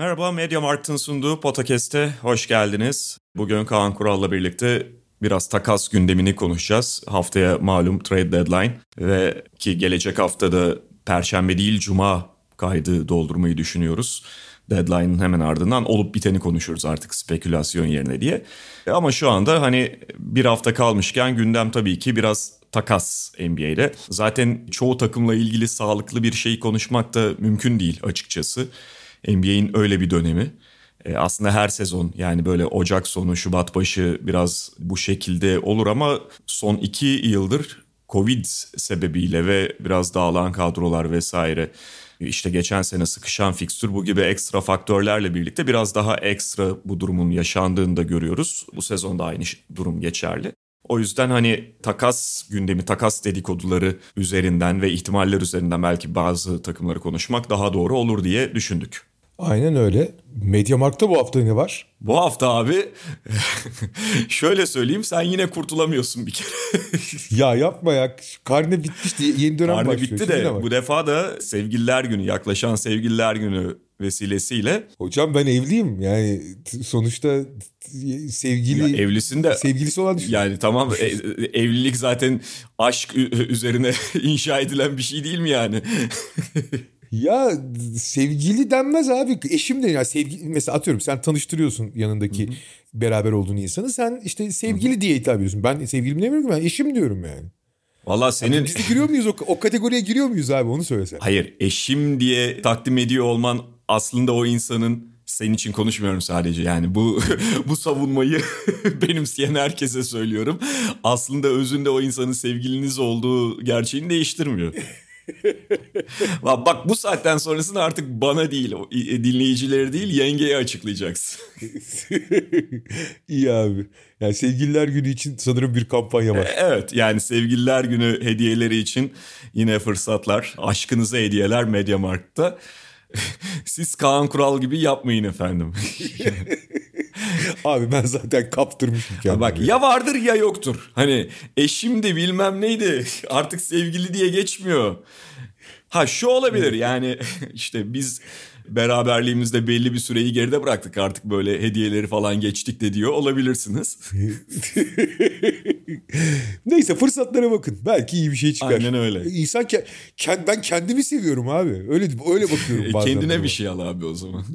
Merhaba, Media Markt'ın sunduğu Podcast'e hoş geldiniz. Bugün Kaan Kural'la birlikte biraz takas gündemini konuşacağız. Haftaya malum trade deadline ve ki gelecek haftada Perşembe değil Cuma kaydı doldurmayı düşünüyoruz. Deadline'ın hemen ardından olup biteni konuşuruz artık spekülasyon yerine diye. Ama şu anda hani bir hafta kalmışken gündem tabii ki biraz takas NBA'de. Zaten çoğu takımla ilgili sağlıklı bir şey konuşmak da mümkün değil açıkçası. NBA'in öyle bir dönemi. E, aslında her sezon yani böyle Ocak sonu, Şubat başı biraz bu şekilde olur ama son iki yıldır Covid sebebiyle ve biraz dağılan kadrolar vesaire işte geçen sene sıkışan fikstür bu gibi ekstra faktörlerle birlikte biraz daha ekstra bu durumun yaşandığını da görüyoruz. Bu sezonda aynı durum geçerli. O yüzden hani takas gündemi, takas dedikoduları üzerinden ve ihtimaller üzerinden belki bazı takımları konuşmak daha doğru olur diye düşündük. Aynen öyle. Mediamarkt'ta bu hafta ne var? Bu hafta abi şöyle söyleyeyim sen yine kurtulamıyorsun bir kere. ya yapma ya. Karne bitmişti. Yeni dönem Karne başlıyor. bitti de bu defa da sevgililer günü yaklaşan sevgililer günü vesilesiyle. Hocam ben evliyim yani sonuçta sevgili ya evlisin de sevgilisi olan düşün. Yani tamam e, evlilik zaten aşk üzerine inşa edilen bir şey değil mi yani? Ya sevgili denmez abi. Eşim de ya sevgi mesela atıyorum sen tanıştırıyorsun yanındaki Hı-hı. beraber olduğun insanı. Sen işte sevgili Hı-hı. diye hitap ediyorsun. Ben sevgilim demiyorum ki ben eşim diyorum yani. Valla senin... Yani biz de giriyor muyuz o, o kategoriye giriyor muyuz abi onu söylesen. Hayır eşim diye takdim ediyor olman aslında o insanın senin için konuşmuyorum sadece yani bu bu savunmayı benimseyen herkese söylüyorum. Aslında özünde o insanın sevgiliniz olduğu gerçeğini değiştirmiyor. Bak bu saatten sonrasını artık bana değil, e, dinleyicileri değil yengeye açıklayacaksın. İyi abi. Yani sevgililer günü için sanırım bir kampanya var. E, evet yani sevgililer günü hediyeleri için yine fırsatlar. Aşkınıza hediyeler Mediamarkt'ta. Siz Kaan Kural gibi yapmayın efendim. Abi ben zaten kaptırmışım kendimi. Bak ya vardır ya yoktur. Hani eşim de bilmem neydi artık sevgili diye geçmiyor. Ha şu olabilir yani işte biz beraberliğimizde belli bir süreyi geride bıraktık artık böyle hediyeleri falan geçtik de diyor olabilirsiniz. Neyse fırsatlara bakın. Belki iyi bir şey çıkar. Aynen öyle. İnsan ke- kend- ben kendimi seviyorum abi. Öyle öyle bakıyorum bazen. Kendine bir şey al abi o zaman.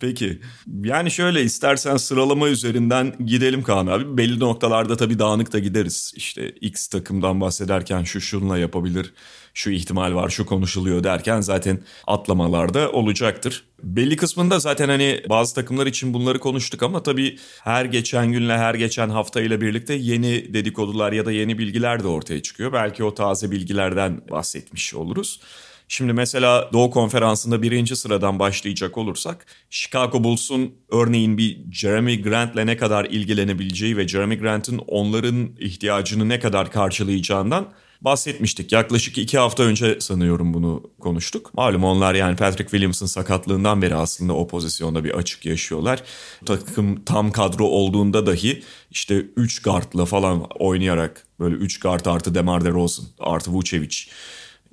Peki yani şöyle istersen sıralama üzerinden gidelim Kaan abi. Belli noktalarda tabii dağınık da gideriz. İşte X takımdan bahsederken şu şunla yapabilir, şu ihtimal var, şu konuşuluyor derken zaten atlamalarda olacaktır. Belli kısmında zaten hani bazı takımlar için bunları konuştuk ama tabii her geçen günle her geçen hafta ile birlikte yeni dedikodular ya da yeni bilgiler de ortaya çıkıyor. Belki o taze bilgilerden bahsetmiş oluruz. Şimdi mesela Doğu Konferansı'nda birinci sıradan başlayacak olursak Chicago Bulls'un örneğin bir Jeremy Grant'le ne kadar ilgilenebileceği ve Jeremy Grant'ın onların ihtiyacını ne kadar karşılayacağından bahsetmiştik. Yaklaşık iki hafta önce sanıyorum bunu konuştuk. Malum onlar yani Patrick Williams'ın sakatlığından beri aslında o pozisyonda bir açık yaşıyorlar. Takım tam kadro olduğunda dahi işte 3 guardla falan oynayarak böyle 3 guard artı DeMar DeRozan artı Vucevic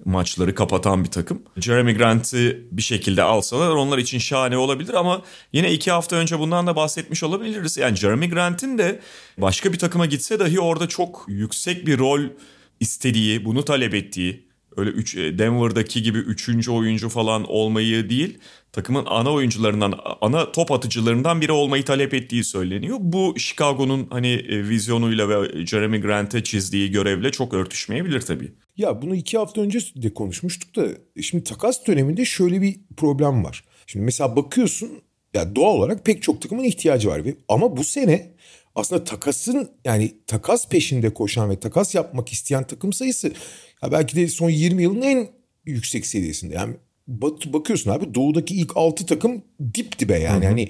maçları kapatan bir takım. Jeremy Grant'i bir şekilde alsalar onlar için şahane olabilir ama yine iki hafta önce bundan da bahsetmiş olabiliriz. Yani Jeremy Grant'in de başka bir takıma gitse dahi orada çok yüksek bir rol istediği, bunu talep ettiği öyle üç, e, Denver'daki gibi üçüncü oyuncu falan olmayı değil takımın ana oyuncularından ana top atıcılarından biri olmayı talep ettiği söyleniyor. Bu Chicago'nun hani e, vizyonuyla ve Jeremy Grant'e çizdiği görevle çok örtüşmeyebilir tabii. Ya bunu iki hafta önce de konuşmuştuk da şimdi takas döneminde şöyle bir problem var. Şimdi mesela bakıyorsun ya doğal olarak pek çok takımın ihtiyacı var. Ama bu sene aslında takasın yani takas peşinde koşan ve takas yapmak isteyen takım sayısı ya belki de son 20 yılın en yüksek seviyesinde. Yani bak- bakıyorsun abi doğudaki ilk 6 takım dip dibe yani. Hani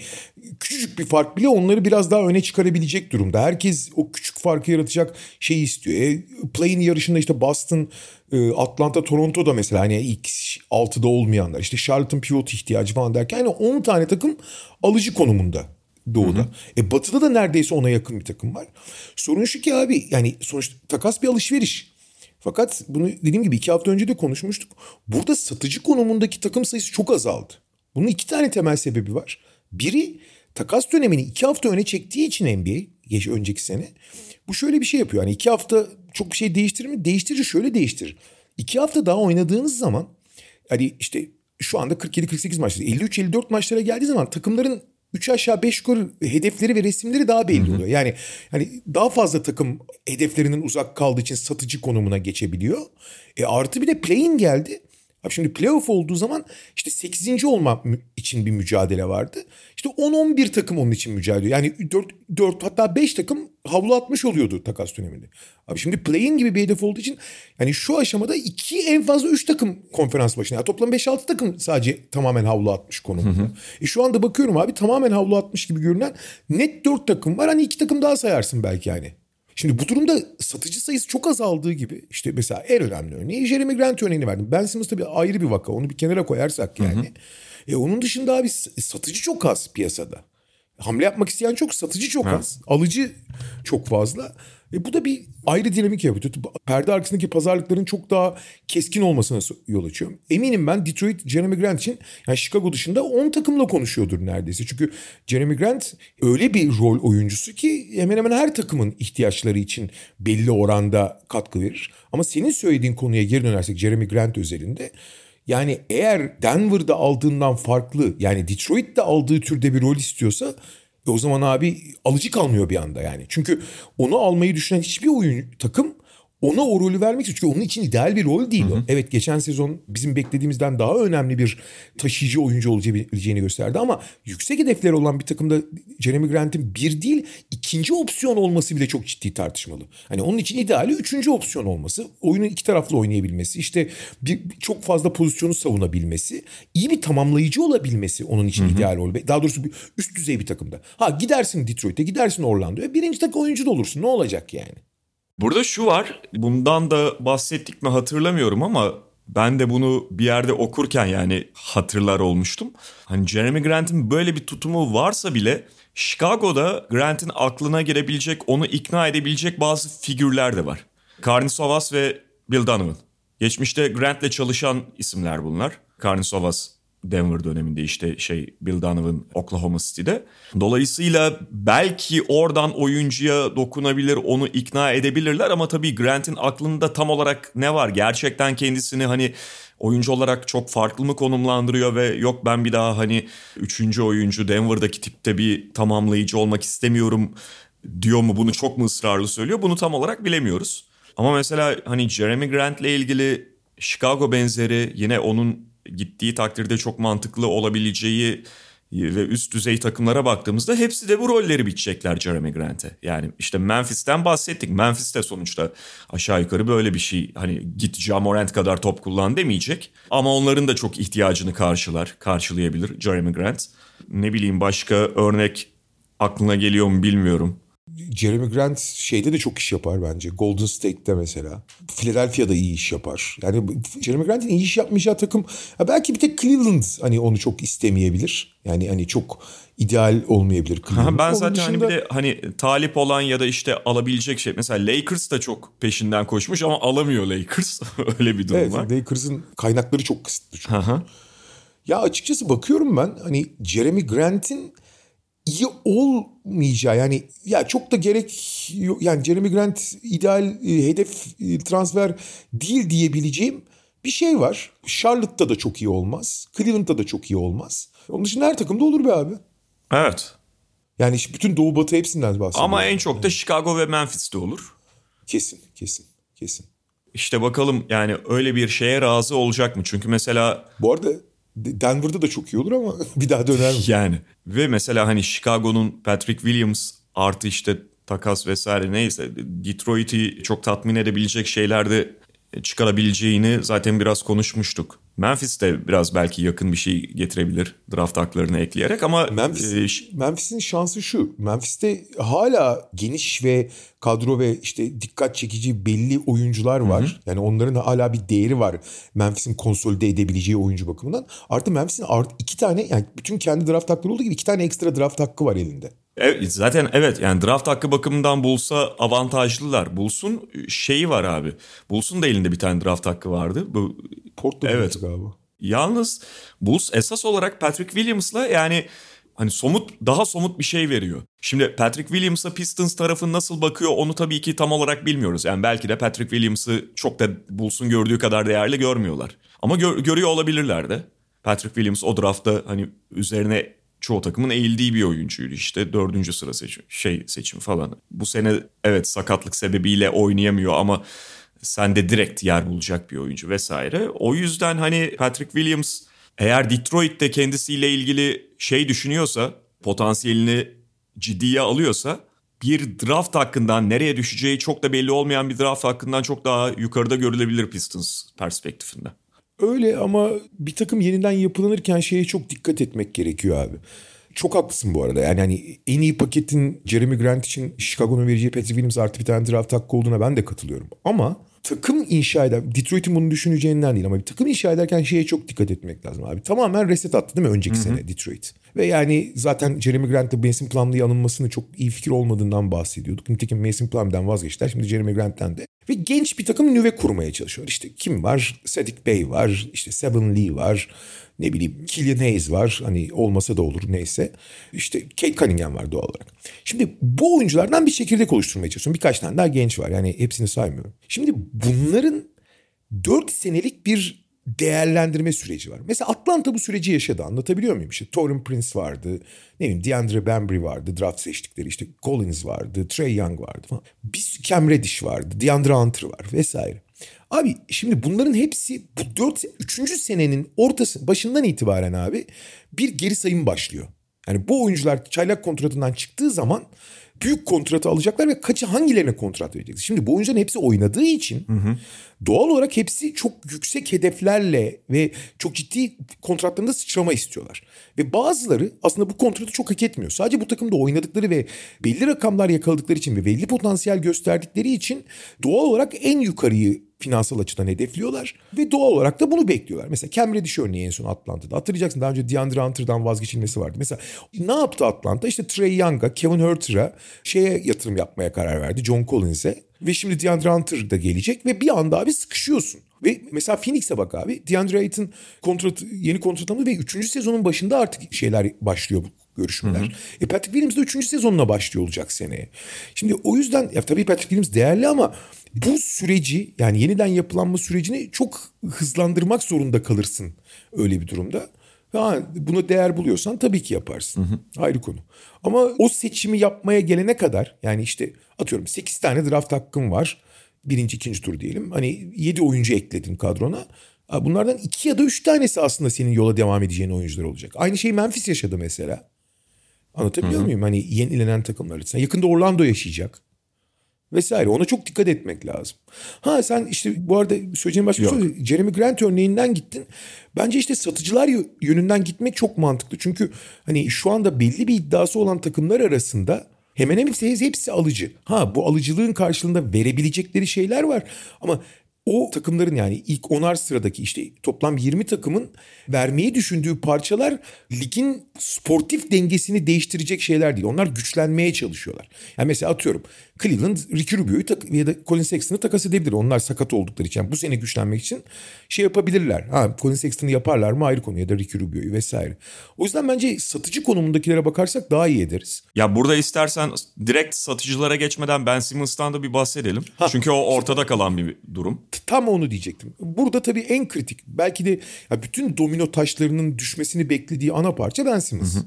küçücük bir fark bile onları biraz daha öne çıkarabilecek durumda. Herkes o küçük farkı yaratacak şeyi istiyor. E, play-in yarışında işte Boston, e, Atlanta, Toronto da mesela hani ilk 6'da olmayanlar. İşte Charlotte'ın pivot ihtiyacı falan derken hani 10 tane takım alıcı konumunda doğuda. E batıda da neredeyse ona yakın bir takım var. Sorun şu ki abi yani sonuçta takas bir alışveriş. Fakat bunu dediğim gibi iki hafta önce de konuşmuştuk. Burada satıcı konumundaki takım sayısı çok azaldı. Bunun iki tane temel sebebi var. Biri takas dönemini iki hafta öne çektiği için NBA geç önceki sene. Bu şöyle bir şey yapıyor. Yani iki hafta çok bir şey değiştirir mi? Değiştirir şöyle değiştirir. İki hafta daha oynadığınız zaman hani işte şu anda 47-48 maçları 53-54 maçlara geldiği zaman takımların 3 aşağı 5 yukarı hedefleri ve resimleri daha belli oluyor. Yani hani daha fazla takım hedeflerinin uzak kaldığı için satıcı konumuna geçebiliyor. E artı bir de play-in geldi. Abi şimdi playoff olduğu zaman işte 8. olmak mü- için bir mücadele vardı. İşte 10-11 takım onun için mücadele. Yani 4, 4 hatta 5 takım havlu atmış oluyordu takas döneminde. Abi şimdi play-in gibi bir hedef olduğu için yani şu aşamada 2 en fazla 3 takım konferans başına. Yani toplam 5-6 takım sadece tamamen havlu atmış konumunda. E şu anda bakıyorum abi tamamen havlu atmış gibi görünen net 4 takım var. Hani 2 takım daha sayarsın belki yani. Şimdi bu durumda satıcı sayısı çok azaldığı gibi işte mesela en önemli örneği Jeremy Grant örneğini verdim. Ben Simmons tabii ayrı bir vaka onu bir kenara koyarsak yani. E onun dışında abi satıcı çok az piyasada. Hamle yapmak isteyen çok, satıcı çok az. Alıcı çok fazla. E bu da bir ayrı dinamik yapıyor. Perde arkasındaki pazarlıkların çok daha keskin olmasına yol açıyor. Eminim ben Detroit Jeremy Grant için yani Chicago dışında 10 takımla konuşuyordur neredeyse. Çünkü Jeremy Grant öyle bir rol oyuncusu ki hemen hemen her takımın ihtiyaçları için belli oranda katkı verir. Ama senin söylediğin konuya geri dönersek Jeremy Grant özelinde yani eğer Denver'da aldığından farklı yani Detroit'te aldığı türde bir rol istiyorsa e o zaman abi alıcı kalmıyor bir anda yani. Çünkü onu almayı düşünen hiçbir oyun takım ona o rolü vermek istiyor. Çünkü onun için ideal bir rol değil o. Evet geçen sezon bizim beklediğimizden daha önemli bir taşıyıcı oyuncu olabileceğini gösterdi ama yüksek hedefleri olan bir takımda Jeremy Grant'in bir değil ikinci opsiyon olması bile çok ciddi tartışmalı. Hani onun için ideali üçüncü opsiyon olması, oyunu iki taraflı oynayabilmesi, işte bir, çok fazla pozisyonu savunabilmesi, iyi bir tamamlayıcı olabilmesi onun için ideal rol. Daha doğrusu bir üst düzey bir takımda. Ha gidersin Detroit'e, gidersin Orlando'ya, birinci takım oyuncu da olursun. Ne olacak yani? Burada şu var. Bundan da bahsettik mi hatırlamıyorum ama ben de bunu bir yerde okurken yani hatırlar olmuştum. Hani Jeremy Grant'in böyle bir tutumu varsa bile Chicago'da Grant'in aklına girebilecek, onu ikna edebilecek bazı figürler de var. Karnisovas ve Bill Donovan. Geçmişte Grant'le çalışan isimler bunlar. Karnisovas Denver döneminde işte şey Bill Donovan Oklahoma City'de. Dolayısıyla belki oradan oyuncuya dokunabilir, onu ikna edebilirler ama tabii Grant'in aklında tam olarak ne var? Gerçekten kendisini hani oyuncu olarak çok farklı mı konumlandırıyor ve yok ben bir daha hani üçüncü oyuncu Denver'daki tipte bir tamamlayıcı olmak istemiyorum diyor mu? Bunu çok mu ısrarlı söylüyor? Bunu tam olarak bilemiyoruz. Ama mesela hani Jeremy Grant'le ilgili Chicago benzeri yine onun gittiği takdirde çok mantıklı olabileceği ve üst düzey takımlara baktığımızda hepsi de bu rolleri biçecekler Jeremy Grant'e. Yani işte Memphis'ten bahsettik. Memphis de sonuçta aşağı yukarı böyle bir şey. Hani git Ja Morant kadar top kullan demeyecek. Ama onların da çok ihtiyacını karşılar, karşılayabilir Jeremy Grant. Ne bileyim başka örnek aklına geliyor mu bilmiyorum. Jeremy Grant şeyde de çok iş yapar bence. Golden State'te mesela. Philadelphia'da iyi iş yapar. Yani Jeremy Grant'in iyi iş yapmayacağı takım ya belki bir tek Cleveland hani onu çok istemeyebilir. Yani hani çok ideal olmayabilir Cleveland. ben Onun zaten hani dışında- bir de hani talip olan ya da işte alabilecek şey. Mesela Lakers da çok peşinden koşmuş ama alamıyor Lakers. Öyle bir durum Evet, var. Lakers'ın kaynakları çok kısıtlı. çünkü. Ya açıkçası bakıyorum ben hani Jeremy Grant'in iyi olmayacağı yani ya çok da gerek yok. yani Jeremy Grant ideal e, hedef e, transfer değil diyebileceğim bir şey var. Charlotte'da da çok iyi olmaz. Cleveland'da da çok iyi olmaz. Onun dışında her takımda olur be abi. Evet. Yani işte bütün Doğu Batı hepsinden bahsediyorum. Ama en çok da Chicago ve Memphis'te olur. Kesin kesin kesin. İşte bakalım yani öyle bir şeye razı olacak mı? Çünkü mesela Bu arada Denver'da da çok iyi olur ama bir daha döner mi? yani ve mesela hani Chicago'nun Patrick Williams artı işte takas vesaire neyse Detroit'i çok tatmin edebilecek şeyler de çıkarabileceğini zaten biraz konuşmuştuk. Memphis de biraz belki yakın bir şey getirebilir draft haklarını ekleyerek ama Memphis, e, Memphis'in şansı şu. Memphis'te hala geniş ve kadro ve işte dikkat çekici belli oyuncular var. Yani onların hala bir değeri var. Memphis'in konsolide edebileceği oyuncu bakımından. Artı Memphis'in art iki tane yani bütün kendi draft hakları olduğu gibi iki tane ekstra draft hakkı var elinde. Evet, zaten evet yani draft hakkı bakımından Bulls'a avantajlılar. Bulls'un şeyi var abi. Bulls'un da elinde bir tane draft hakkı vardı. Bu Portland Evet. galiba. Yalnız Bulls esas olarak Patrick Williams'la yani hani somut daha somut bir şey veriyor. Şimdi Patrick Williams'a Pistons tarafı nasıl bakıyor onu tabii ki tam olarak bilmiyoruz. Yani belki de Patrick Williams'ı çok da Bulls'un gördüğü kadar değerli görmüyorlar. Ama gör- görüyor olabilirler de. Patrick Williams o draftta hani üzerine çoğu takımın eğildiği bir oyuncuydu. İşte dördüncü sıra seçim, şey seçim falan. Bu sene evet sakatlık sebebiyle oynayamıyor ama sende direkt yer bulacak bir oyuncu vesaire. O yüzden hani Patrick Williams eğer Detroit'te kendisiyle ilgili şey düşünüyorsa, potansiyelini ciddiye alıyorsa bir draft hakkından nereye düşeceği çok da belli olmayan bir draft hakkından çok daha yukarıda görülebilir Pistons perspektifinde. Öyle ama bir takım yeniden yapılanırken şeye çok dikkat etmek gerekiyor abi. Çok haklısın bu arada. Yani hani en iyi paketin Jeremy Grant için Chicago'nun vereceği Patrick Williams artı bir tane draft hakkı olduğuna ben de katılıyorum. Ama takım inşa eder, Detroit'in bunu düşüneceğinden değil ama bir takım inşa ederken şeye çok dikkat etmek lazım abi. Tamamen reset attı değil mi önceki sene Detroit? Ve yani zaten Jeremy Grant'la Mason Plumlee'yi anılmasının çok iyi fikir olmadığından bahsediyorduk. Nitekim Mason Plumlee'den vazgeçtiler. Şimdi Jeremy Grant'ten de. Ve genç bir takım nüve kurmaya çalışıyor. İşte kim var? Sadiq Bey var. İşte Seven Lee var. Ne bileyim Killian Hayes var. Hani olmasa da olur neyse. İşte Kate Cunningham var doğal olarak. Şimdi bu oyunculardan bir çekirdek oluşturmaya çalışıyorum. Birkaç tane daha genç var. Yani hepsini saymıyorum. Şimdi bunların 4 senelik bir değerlendirme süreci var. Mesela Atlanta bu süreci yaşadı anlatabiliyor muyum? İşte Torin Prince vardı, ne bileyim DeAndre Bembry vardı, draft seçtikleri işte Collins vardı, Trey Young vardı falan. Bir Cam Reddish vardı, DeAndre Hunter var vesaire. Abi şimdi bunların hepsi bu 4 3. senenin ortası başından itibaren abi bir geri sayım başlıyor. Yani bu oyuncular çaylak kontratından çıktığı zaman büyük kontratı alacaklar ve kaçı hangilerine kontrat verecek? Şimdi bu oyuncuların hepsi oynadığı için doğal olarak hepsi çok yüksek hedeflerle ve çok ciddi kontratlarında sıçrama istiyorlar. Ve bazıları aslında bu kontratı çok hak etmiyor. Sadece bu takımda oynadıkları ve belli rakamlar yakaladıkları için ve belli potansiyel gösterdikleri için doğal olarak en yukarıyı finansal açıdan hedefliyorlar ve doğal olarak da bunu bekliyorlar. Mesela Cam Reddish örneği en son Atlanta'da. Hatırlayacaksın daha önce DeAndre Hunter'dan vazgeçilmesi vardı. Mesela ne yaptı Atlanta? İşte Trey Young'a, Kevin Huerter'a şeye yatırım yapmaya karar verdi. John Collins'e. Ve şimdi DeAndre Hunter da gelecek ve bir anda abi sıkışıyorsun. Ve mesela Phoenix'e bak abi. DeAndre Ayton kontratı, yeni kontrat ve 3. sezonun başında artık şeyler başlıyor görüşmeler. E Patrick Williams da 3. sezonuna başlıyor olacak seneye. Şimdi o yüzden ya tabii Patrick Williams değerli ama bu süreci yani yeniden yapılanma sürecini çok hızlandırmak zorunda kalırsın öyle bir durumda. Ha, buna değer buluyorsan tabii ki yaparsın. Ayrı konu. Ama o seçimi yapmaya gelene kadar yani işte atıyorum 8 tane draft hakkın var. Birinci, ikinci tur diyelim. Hani 7 oyuncu ekledin kadrona. Bunlardan 2 ya da 3 tanesi aslında senin yola devam edeceğin oyuncular olacak. Aynı şeyi Memphis yaşadı mesela. Anlatabiliyor muyum? Hani yenilenen takımlar açısından. Yakında Orlando yaşayacak. Vesaire. Ona çok dikkat etmek lazım. Ha sen işte bu arada söyleyeceğim başka bir şey. Jeremy Grant örneğinden gittin. Bence işte satıcılar yö- yönünden gitmek çok mantıklı. Çünkü hani şu anda belli bir iddiası olan takımlar arasında hemen hemen hepsi, hepsi alıcı. Ha bu alıcılığın karşılığında verebilecekleri şeyler var. Ama o takımların yani ilk onar sıradaki işte toplam 20 takımın vermeyi düşündüğü parçalar ligin sportif dengesini değiştirecek şeyler değil. Onlar güçlenmeye çalışıyorlar. Yani mesela atıyorum Cleveland Ricky Rubio'yu ya da Colin Sexton'ı takas edebilir. Onlar sakat oldukları için. Yani bu sene güçlenmek için şey yapabilirler. Ha Colin Sexton'ı yaparlar mı ayrı konu ya da Ricky Rubio'yu vesaire. O yüzden bence satıcı konumundakilere bakarsak daha iyi ederiz. Ya burada istersen direkt satıcılara geçmeden Ben Simmons'tan da bir bahsedelim. Çünkü o ortada kalan bir durum. Tam onu diyecektim. Burada tabii en kritik belki de ya bütün domino taşlarının düşmesini beklediği ana parça Ben Simmons.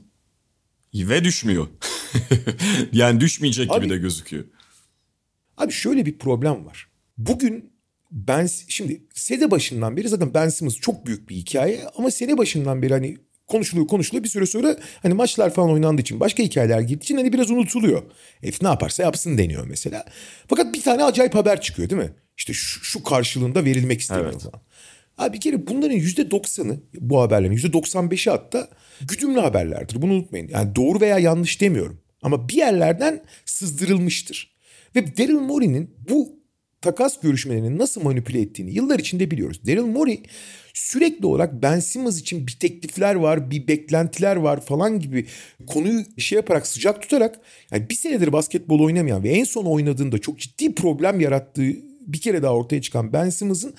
Ve düşmüyor. yani düşmeyecek Abi- gibi de gözüküyor. Abi şöyle bir problem var. Bugün ben şimdi sene başından beri zaten Ben Simmons çok büyük bir hikaye ama sene başından beri hani konuşuluyor konuşuluyor bir süre sonra hani maçlar falan oynandığı için başka hikayeler girdiği için hani biraz unutuluyor. Herif ne yaparsa yapsın deniyor mesela. Fakat bir tane acayip haber çıkıyor değil mi? İşte şu, şu karşılığında verilmek isteniyor Evet. falan. Abi bir kere bunların %90'ı bu haberlerin %95'i hatta güdümlü haberlerdir. Bunu unutmayın. Yani doğru veya yanlış demiyorum. Ama bir yerlerden sızdırılmıştır. Ve Daryl Morey'nin bu takas görüşmelerini nasıl manipüle ettiğini yıllar içinde biliyoruz. Daryl Morey sürekli olarak Ben Simmons için bir teklifler var, bir beklentiler var falan gibi konuyu şey yaparak sıcak tutarak yani bir senedir basketbol oynamayan ve en son oynadığında çok ciddi problem yarattığı bir kere daha ortaya çıkan Ben Simmons'ın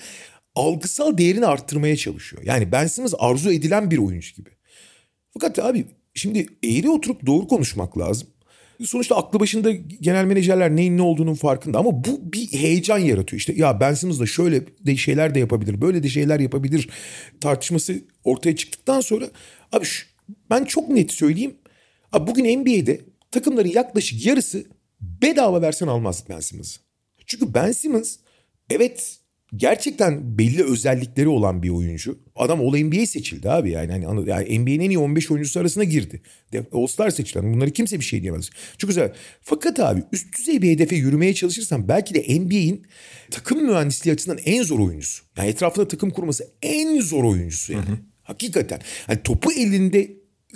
algısal değerini arttırmaya çalışıyor. Yani Ben Simmons arzu edilen bir oyuncu gibi. Fakat abi şimdi eğri oturup doğru konuşmak lazım. Sonuçta aklı başında genel menajerler neyin ne olduğunun farkında ama bu bir heyecan yaratıyor. İşte ya Ben Simmons şöyle de şeyler de yapabilir, böyle de şeyler yapabilir tartışması ortaya çıktıktan sonra abi şu, ben çok net söyleyeyim. Abi bugün NBA'de takımların yaklaşık yarısı bedava versen almaz Ben Simmons'ı. Çünkü Ben Simmons evet gerçekten belli özellikleri olan bir oyuncu. Adam All NBA seçildi abi yani. Hani yani NBA'nin en iyi 15 oyuncusu arasına girdi. All Star seçilen. Bunları kimse bir şey diyemez. Çok güzel. Fakat abi üst düzey bir hedefe yürümeye çalışırsan belki de NBA'in takım mühendisliği açısından en zor oyuncusu. Yani etrafında takım kurması en zor oyuncusu yani. Hı hı. Hakikaten. Yani topu elinde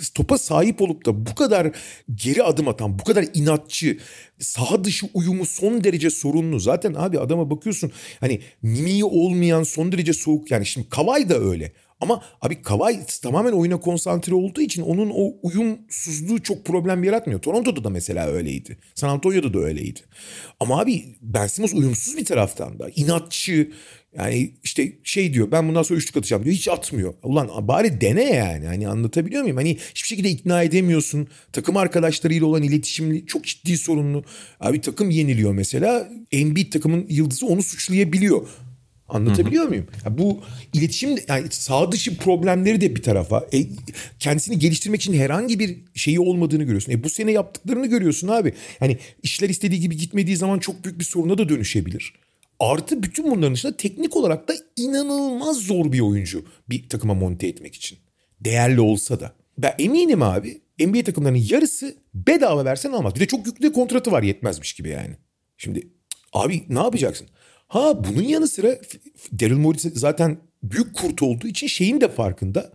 topa sahip olup da bu kadar geri adım atan, bu kadar inatçı, saha dışı uyumu son derece sorunlu. Zaten abi adama bakıyorsun hani mimiği olmayan son derece soğuk yani şimdi Kavay da öyle. Ama abi Kavay tamamen oyuna konsantre olduğu için onun o uyumsuzluğu çok problem yaratmıyor. Toronto'da da mesela öyleydi. San Antonio'da da öyleydi. Ama abi Ben Simmons uyumsuz bir taraftan da. inatçı, yani işte şey diyor ben bundan sonra üçlük atacağım diyor. Hiç atmıyor. Ulan bari dene yani. Hani anlatabiliyor muyum? Hani hiçbir şekilde ikna edemiyorsun. Takım arkadaşlarıyla olan iletişim çok ciddi sorunlu. Abi takım yeniliyor mesela. Embiid takımın yıldızı onu suçlayabiliyor. Anlatabiliyor muyum? Ya bu iletişim yani sağ dışı problemleri de bir tarafa. E, kendisini geliştirmek için herhangi bir şeyi olmadığını görüyorsun. E bu sene yaptıklarını görüyorsun abi. Yani işler istediği gibi gitmediği zaman çok büyük bir soruna da dönüşebilir. Artı bütün bunların dışında teknik olarak da inanılmaz zor bir oyuncu bir takıma monte etmek için. Değerli olsa da. Ben eminim abi NBA takımlarının yarısı bedava versen almaz. Bir de çok yüklü kontratı var yetmezmiş gibi yani. Şimdi abi ne yapacaksın? Ha bunun yanı sıra Daryl Morey zaten büyük kurt olduğu için şeyin de farkında.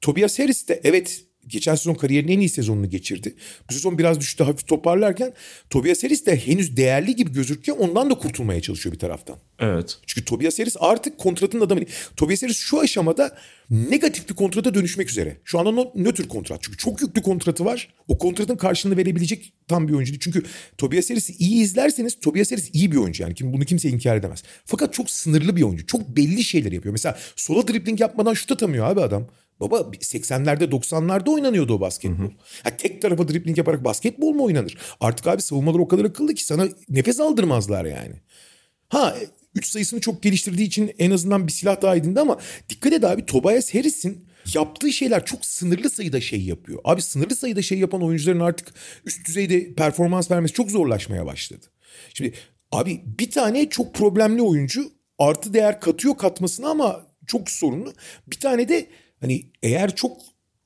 Tobias Harris de evet geçen sezon kariyerinin en iyi sezonunu geçirdi. Bu sezon biraz düştü hafif toparlarken Tobias Harris de henüz değerli gibi gözükürken ondan da kurtulmaya çalışıyor bir taraftan. Evet. Çünkü Tobias Harris artık kontratın adamı. Tobias Harris şu aşamada negatif bir kontrata dönüşmek üzere. Şu anda nötr kontrat. Çünkü çok yüklü kontratı var. O kontratın karşılığını verebilecek tam bir oyuncu değil. Çünkü Tobias Harris'i iyi izlerseniz Tobias Harris iyi bir oyuncu yani. Bunu kimse inkar edemez. Fakat çok sınırlı bir oyuncu. Çok belli şeyler yapıyor. Mesela sola dribbling yapmadan şut atamıyor abi adam. Baba 80'lerde 90'larda oynanıyordu o basketbol. Hı hı. Ha, tek tarafa dribbling yaparak basketbol mu oynanır? Artık abi savunmalar o kadar akıllı ki sana nefes aldırmazlar yani. Ha 3 sayısını çok geliştirdiği için en azından bir silah daha edindi ama dikkat et abi Tobias Harris'in yaptığı şeyler çok sınırlı sayıda şey yapıyor. Abi sınırlı sayıda şey yapan oyuncuların artık üst düzeyde performans vermesi çok zorlaşmaya başladı. Şimdi abi bir tane çok problemli oyuncu artı değer katıyor katmasına ama çok sorunlu. Bir tane de Hani eğer çok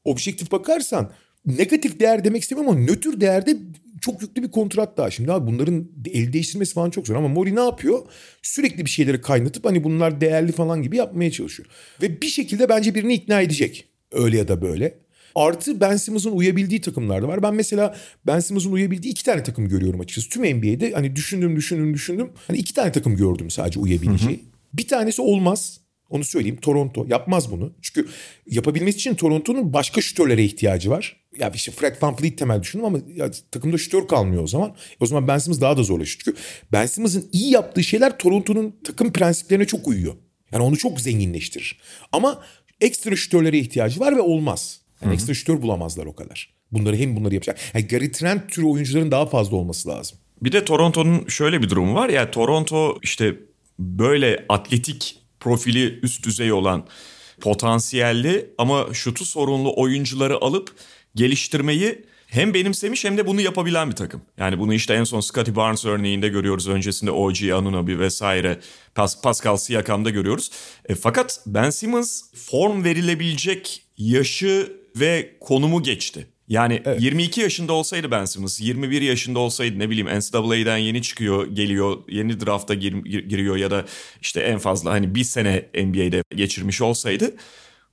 objektif bakarsan negatif değer demek istemiyorum ama nötr değerde çok yüklü bir kontrat daha. Şimdi abi bunların el değiştirmesi falan çok zor ama Mori ne yapıyor? Sürekli bir şeyleri kaynatıp hani bunlar değerli falan gibi yapmaya çalışıyor. Ve bir şekilde bence birini ikna edecek. Öyle ya da böyle. Artı Ben Simmons'ın uyabildiği takımlar da var. Ben mesela Ben Simmons'ın uyabildiği iki tane takım görüyorum açıkçası. Tüm NBA'de hani düşündüm düşündüm düşündüm. Hani iki tane takım gördüm sadece uyabileceği. Hı hı. Bir tanesi olmaz. Onu söyleyeyim. Toronto yapmaz bunu. Çünkü yapabilmesi için Toronto'nun başka şütörlere ihtiyacı var. Ya işte Fred VanVleet temel düşündüm ama ya, takımda şütör kalmıyor o zaman. O zaman Ben Simmons daha da zorlaşıyor. Çünkü Ben Simmons'ın iyi yaptığı şeyler Toronto'nun takım prensiplerine çok uyuyor. Yani onu çok zenginleştirir. Ama ekstra şütörlere ihtiyacı var ve olmaz. Yani ekstra şütör bulamazlar o kadar. Bunları hem bunları yapacak. Yani Gary Trent türü oyuncuların daha fazla olması lazım. Bir de Toronto'nun şöyle bir durumu var ya Toronto işte böyle atletik profili üst düzey olan potansiyelli ama şutu sorunlu oyuncuları alıp geliştirmeyi hem benimsemiş hem de bunu yapabilen bir takım. Yani bunu işte en son Scotty Barnes örneğinde görüyoruz. Öncesinde OG Anunoby vesaire Pas Pascal Siakam'da görüyoruz. E, fakat Ben Simmons form verilebilecek yaşı ve konumu geçti. Yani 22 yaşında olsaydı Ben Simmons, 21 yaşında olsaydı ne bileyim NCAA'den yeni çıkıyor, geliyor, yeni drafta gir, gir- giriyor ya da işte en fazla hani bir sene NBA'de geçirmiş olsaydı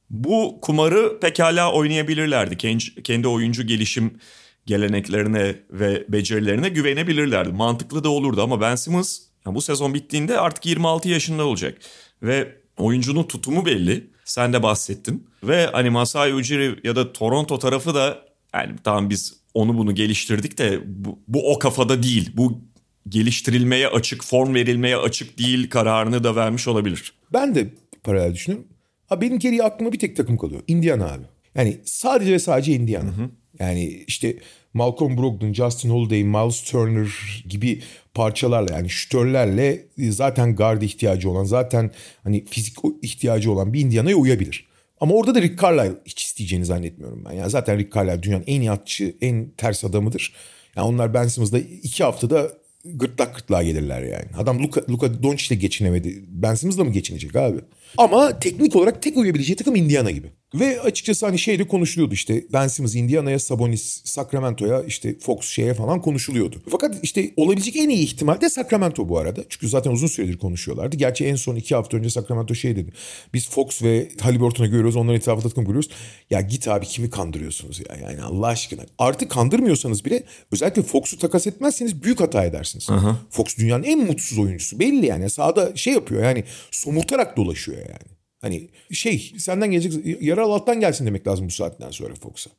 bu kumarı pekala oynayabilirlerdi. Kendi, kendi oyuncu gelişim geleneklerine ve becerilerine güvenebilirlerdi. Mantıklı da olurdu ama Ben Simmons ya bu sezon bittiğinde artık 26 yaşında olacak. Ve oyuncunun tutumu belli. Sen de bahsettin. Ve hani Masai Ujiri ya da Toronto tarafı da yani tamam biz onu bunu geliştirdik de bu, bu o kafada değil. Bu geliştirilmeye açık, form verilmeye açık değil kararını da vermiş olabilir. Ben de paralel düşünüyorum. Ha benim geriye aklıma bir tek takım kalıyor. Indiana abi. Yani sadece ve sadece Indiana. Yani işte Malcolm Brogdon, Justin Holiday, Miles Turner gibi parçalarla yani şütörlerle zaten guard ihtiyacı olan zaten hani fizik ihtiyacı olan bir Indiana'ya uyabilir. Ama orada da Rick Carlisle hiç isteyeceğini zannetmiyorum ben. Yani zaten Rick Carlisle dünyanın en iyi atçı, en ters adamıdır. Yani onlar Ben Simmons'da iki haftada gırtlak gırtlağa gelirler yani. Adam Luka, Luka Doncic'le geçinemedi. Ben Simmons'la mı geçinecek abi? Ama teknik olarak tek uyabileceği takım Indiana gibi. Ve açıkçası hani şeyde konuşuluyordu işte Ben Simmons Indiana'ya, Sabonis Sacramento'ya, işte Fox şeye falan konuşuluyordu. Fakat işte olabilecek en iyi ihtimal de Sacramento bu arada. Çünkü zaten uzun süredir konuşuyorlardı. Gerçi en son iki hafta önce Sacramento şey dedi. Biz Fox ve Halliburton'u görüyoruz, onların etrafında takım görüyoruz. Ya git abi kimi kandırıyorsunuz ya yani Allah aşkına. Artık kandırmıyorsanız bile özellikle Fox'u takas etmezseniz büyük hata edersiniz. Fox dünyanın en mutsuz oyuncusu belli yani. Sahada şey yapıyor yani somurtarak dolaşıyor yani. Hani şey senden gelecek yara Allah'tan gelsin demek lazım bu saatten sonra Fox'a.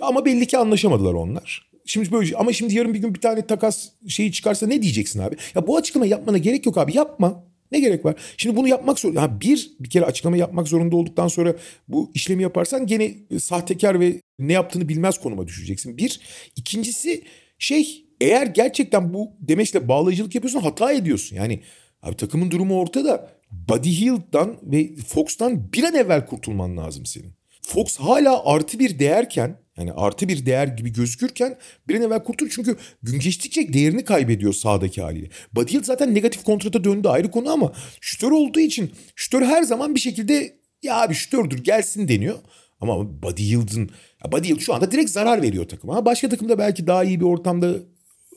Ama belli ki anlaşamadılar onlar. Şimdi böyle ama şimdi yarın bir gün bir tane takas şeyi çıkarsa ne diyeceksin abi? Ya bu açıklama yapmana gerek yok abi yapma. Ne gerek var? Şimdi bunu yapmak zorunda. Ha bir bir kere açıklama yapmak zorunda olduktan sonra bu işlemi yaparsan gene sahtekar ve ne yaptığını bilmez konuma düşeceksin. Bir. ikincisi şey eğer gerçekten bu demeçle bağlayıcılık yapıyorsun hata ediyorsun. Yani abi takımın durumu ortada. Buddy Hield'dan ve Fox'tan bir an evvel kurtulman lazım senin. Fox hala artı bir değerken yani artı bir değer gibi gözükürken bir an evvel kurtul. Çünkü gün geçtikçe değerini kaybediyor sahadaki haliyle. Hield zaten negatif kontrata döndü ayrı konu ama şütör olduğu için şütör her zaman bir şekilde ya abi şütördür gelsin deniyor. Ama Buddy Hield'ın Buddy Hield şu anda direkt zarar veriyor takıma. Başka takımda belki daha iyi bir ortamda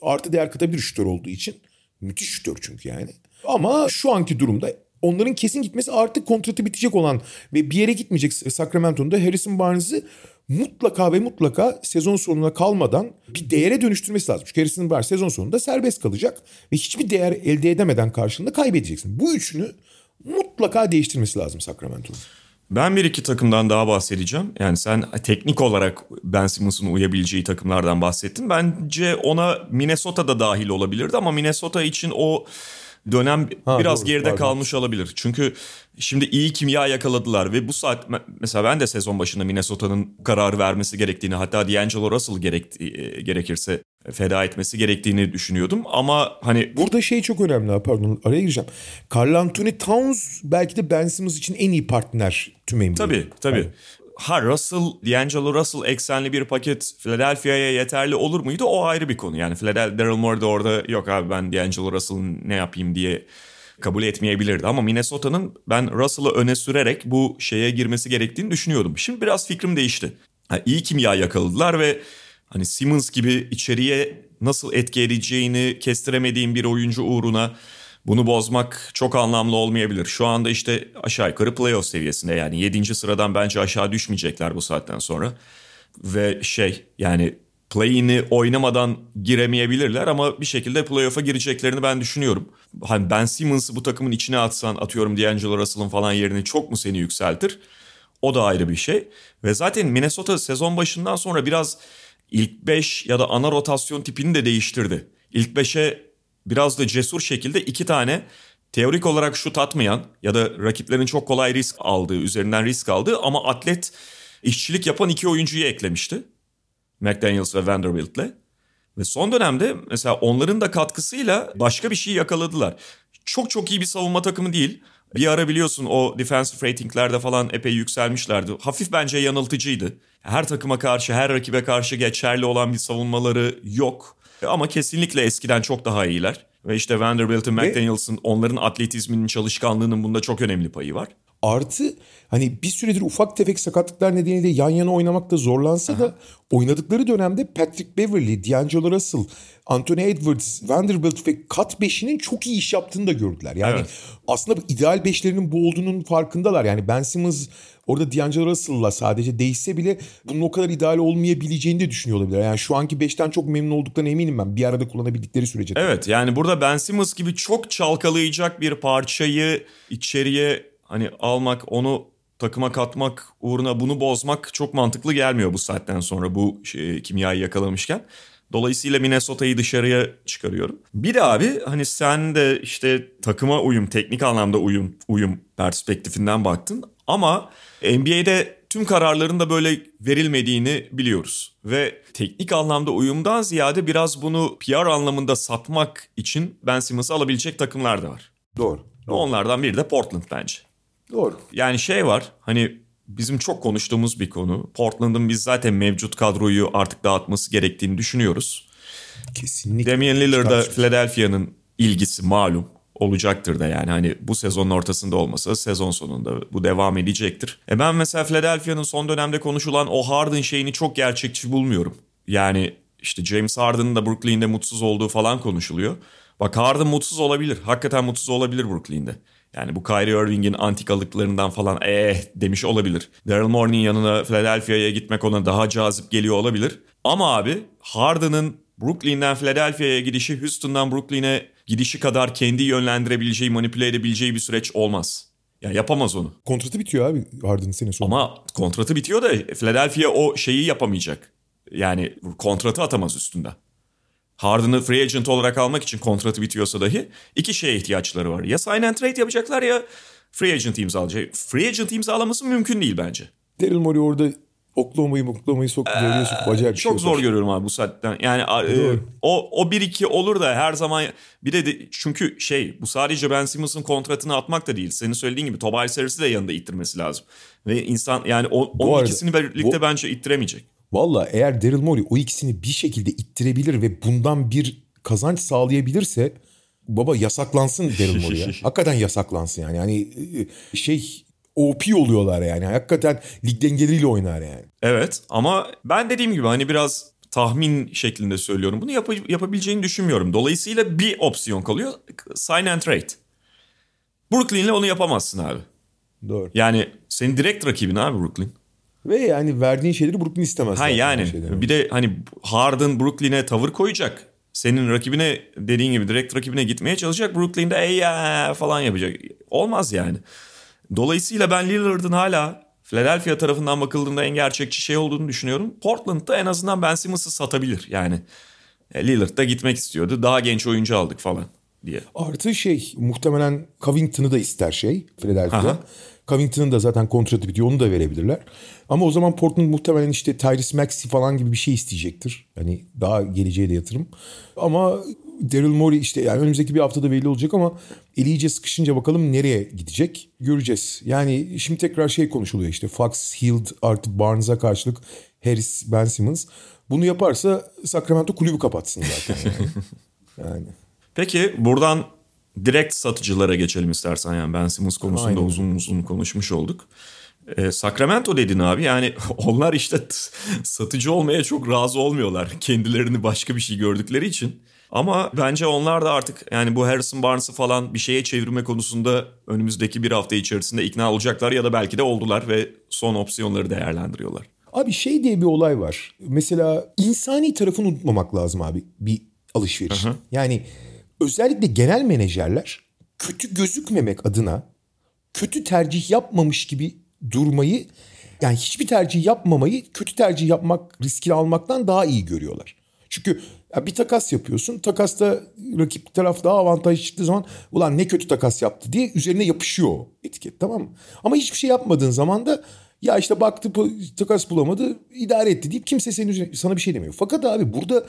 artı değer katabilir şütör olduğu için. Müthiş şütör çünkü yani. Ama şu anki durumda onların kesin gitmesi artık kontratı bitecek olan ve bir yere gitmeyecek Sacramento'nun da Harrison Barnes'ı mutlaka ve mutlaka sezon sonuna kalmadan bir değere dönüştürmesi lazım. Çünkü Harrison Barnes sezon sonunda serbest kalacak ve hiçbir değer elde edemeden karşılığında kaybedeceksin. Bu üçünü mutlaka değiştirmesi lazım Sacramento'nun. Ben bir iki takımdan daha bahsedeceğim. Yani sen teknik olarak Ben Simmons'un uyabileceği takımlardan bahsettin. Bence ona Minnesota da dahil olabilirdi ama Minnesota için o dönem Ha, biraz doğru, geride pardon. kalmış olabilir. Çünkü şimdi iyi kimya yakaladılar ve bu saat mesela ben de sezon başında Minnesota'nın karar vermesi gerektiğini hatta D'Angelo Russell gerek, e, gerekirse feda etmesi gerektiğini düşünüyordum. Ama hani Burada şey çok önemli pardon araya gireceğim. Carl Anthony Towns belki de Ben Simmons için en iyi partner tüm NBA. Tabii tabii. Ha Russell, D'Angelo Russell eksenli bir paket Philadelphia'ya yeterli olur muydu? O ayrı bir konu. Yani Philadelphia, Daryl Morey de orada yok abi ben D'Angelo Russell'ın ne yapayım diye kabul etmeyebilirdi. Ama Minnesota'nın ben Russell'ı öne sürerek bu şeye girmesi gerektiğini düşünüyordum. Şimdi biraz fikrim değişti. Ha, iyi kimya yakaladılar ve hani Simmons gibi içeriye nasıl etki edeceğini kestiremediğim bir oyuncu uğruna bunu bozmak çok anlamlı olmayabilir. Şu anda işte aşağı yukarı playoff seviyesinde yani 7. sıradan bence aşağı düşmeyecekler bu saatten sonra. Ve şey yani play'ini oynamadan giremeyebilirler ama bir şekilde playoff'a gireceklerini ben düşünüyorum. Hani Ben Simmons'ı bu takımın içine atsan atıyorum D'Angelo Russell'ın falan yerini çok mu seni yükseltir? O da ayrı bir şey. Ve zaten Minnesota sezon başından sonra biraz ilk 5 ya da ana rotasyon tipini de değiştirdi. İlk 5'e biraz da cesur şekilde iki tane teorik olarak şut atmayan ya da rakiplerin çok kolay risk aldığı, üzerinden risk aldığı ama atlet işçilik yapan iki oyuncuyu eklemişti. McDaniels ve Vanderbilt'le. Ve son dönemde mesela onların da katkısıyla başka bir şey yakaladılar. Çok çok iyi bir savunma takımı değil. Bir ara biliyorsun o defensive ratinglerde falan epey yükselmişlerdi. Hafif bence yanıltıcıydı. Her takıma karşı, her rakibe karşı geçerli olan bir savunmaları yok. Ama kesinlikle eskiden çok daha iyiler. Ve işte Vanderbilt'in, McDaniels'ın onların atletizminin, çalışkanlığının bunda çok önemli payı var. Artı hani bir süredir ufak tefek sakatlıklar nedeniyle yan yana oynamakta zorlansa da oynadıkları dönemde Patrick Beverly, D'Angelo Russell, Anthony Edwards, Vanderbilt ve Kat beşinin çok iyi iş yaptığını da gördüler. Yani Evet. aslında ideal beşlerinin bu olduğunun farkındalar. Yani Ben Simmons orada D'Angelo Russell'la sadece değişse bile bunun o kadar ideal olmayabileceğini de düşünüyor olabilir. Yani şu anki beşten çok memnun olduklarına eminim ben. Bir arada kullanabildikleri sürece. Evet yani burada Ben Simmons gibi çok çalkalayacak bir parçayı içeriye hani almak onu takıma katmak uğruna bunu bozmak çok mantıklı gelmiyor bu saatten sonra bu şey, kimyayı yakalamışken. Dolayısıyla Minnesota'yı dışarıya çıkarıyorum. Bir de abi hani sen de işte takıma uyum, teknik anlamda uyum, uyum perspektifinden baktın. Ama NBA'de tüm kararların da böyle verilmediğini biliyoruz. Ve teknik anlamda uyumdan ziyade biraz bunu PR anlamında satmak için Ben Simmons'ı alabilecek takımlar da var. Doğru. Onlardan biri de Portland bence. Doğru. Yani şey var hani bizim çok konuştuğumuz bir konu. Portland'ın biz zaten mevcut kadroyu artık dağıtması gerektiğini düşünüyoruz. Kesinlikle. Damian Lillard'a. Philadelphia'nın ilgisi malum olacaktır da yani hani bu sezonun ortasında olmasa sezon sonunda bu devam edecektir. E ben mesela Philadelphia'nın son dönemde konuşulan o Harden şeyini çok gerçekçi bulmuyorum. Yani işte James Harden'ın da Brooklyn'de mutsuz olduğu falan konuşuluyor. Bak Harden mutsuz olabilir. Hakikaten mutsuz olabilir Brooklyn'de. Yani bu Kyrie Irving'in antikalıklarından falan eh demiş olabilir. Daryl Morey'nin yanına Philadelphia'ya gitmek ona daha cazip geliyor olabilir. Ama abi Harden'ın Brooklyn'den Philadelphia'ya gidişi Houston'dan Brooklyn'e gidişi kadar kendi yönlendirebileceği, manipüle edebileceği bir süreç olmaz. Ya yapamaz onu. Kontratı bitiyor abi Harden'ın sene sonu. Ama kontratı bitiyor da Philadelphia o şeyi yapamayacak. Yani kontratı atamaz üstünden. Harden'ı free agent olarak almak için kontratı bitiyorsa dahi iki şeye ihtiyaçları var. Ya sign and trade yapacaklar ya free agent imzalayacak. Free agent imzalaması mümkün değil bence. Daryl Morey orada Oklahoma'yı Oklahoma'yı soktu devreye sokup acayip bir şey Ee, Çok zor yapar. görüyorum abi bu saatten. Yani e, Doğru. o o 1-2 olur da her zaman bir de, de çünkü şey bu sadece Ben Simmons'ın kontratını atmak da değil. Senin söylediğin gibi Tobias Harris'i de yanında ittirmesi lazım. Ve insan yani o, onun arada, ikisini birlikte bu- bence ittiremeyecek. Valla eğer Daryl Morey o ikisini bir şekilde ittirebilir ve bundan bir kazanç sağlayabilirse baba yasaklansın Daryl Morey ya. Hakikaten yasaklansın yani. Yani e, şey OP oluyorlar yani. Hakikaten lig dengeleriyle oynar yani. Evet ama ben dediğim gibi hani biraz tahmin şeklinde söylüyorum. Bunu yap- yapabileceğini düşünmüyorum. Dolayısıyla bir opsiyon kalıyor. Sign and trade. Brooklyn'le onu yapamazsın abi. Doğru. Yani senin direkt rakibin abi Brooklyn. Ve yani verdiğin şeyleri Brooklyn istemez. Ha yani bir de hani Harden Brooklyn'e tavır koyacak. Senin rakibine dediğin gibi direkt rakibine gitmeye çalışacak. Brooklyn'de ey ya falan yapacak. Olmaz yani. Dolayısıyla ben Lillard'ın hala Philadelphia tarafından bakıldığında en gerçekçi şey olduğunu düşünüyorum. Portland'da en azından Ben Simmons'ı satabilir yani. E, Lillard da gitmek istiyordu. Daha genç oyuncu aldık falan diye. Artı şey muhtemelen Covington'ı da ister şey Philadelphia. Aha. Covington'ın da zaten kontratı bitiyor onu da verebilirler. Ama o zaman Portland muhtemelen işte Tyrese Maxey falan gibi bir şey isteyecektir. Hani daha geleceğe de yatırım. Ama Daryl Morey işte yani önümüzdeki bir haftada belli olacak ama eli iyice sıkışınca bakalım nereye gidecek göreceğiz. Yani şimdi tekrar şey konuşuluyor işte Fox, Hield artı Barnes'a karşılık Harris, Ben Simmons. Bunu yaparsa Sacramento kulübü kapatsın zaten yani. yani. Peki buradan direkt satıcılara geçelim istersen yani Ben Simmons konusunda Aynen. uzun uzun konuşmuş olduk. Ee, Sacramento dedin abi yani onlar işte satıcı olmaya çok razı olmuyorlar. Kendilerini başka bir şey gördükleri için. Ama bence onlar da artık yani bu Harrison Barnes'ı falan bir şeye çevirme konusunda önümüzdeki bir hafta içerisinde ikna olacaklar ya da belki de oldular ve son opsiyonları değerlendiriyorlar. Abi şey diye bir olay var. Mesela insani tarafını unutmamak lazım abi bir alışveriş. Yani özellikle genel menajerler kötü gözükmemek adına kötü tercih yapmamış gibi durmayı yani hiçbir tercih yapmamayı kötü tercih yapmak riskini almaktan daha iyi görüyorlar. Çünkü bir takas yapıyorsun. Takasta rakip taraf daha avantajlı çıktığı zaman ulan ne kötü takas yaptı diye üzerine yapışıyor o etiket tamam mı? Ama hiçbir şey yapmadığın zaman da ya işte baktı takas bulamadı idare etti deyip kimse senin üzerine, sana bir şey demiyor. Fakat abi burada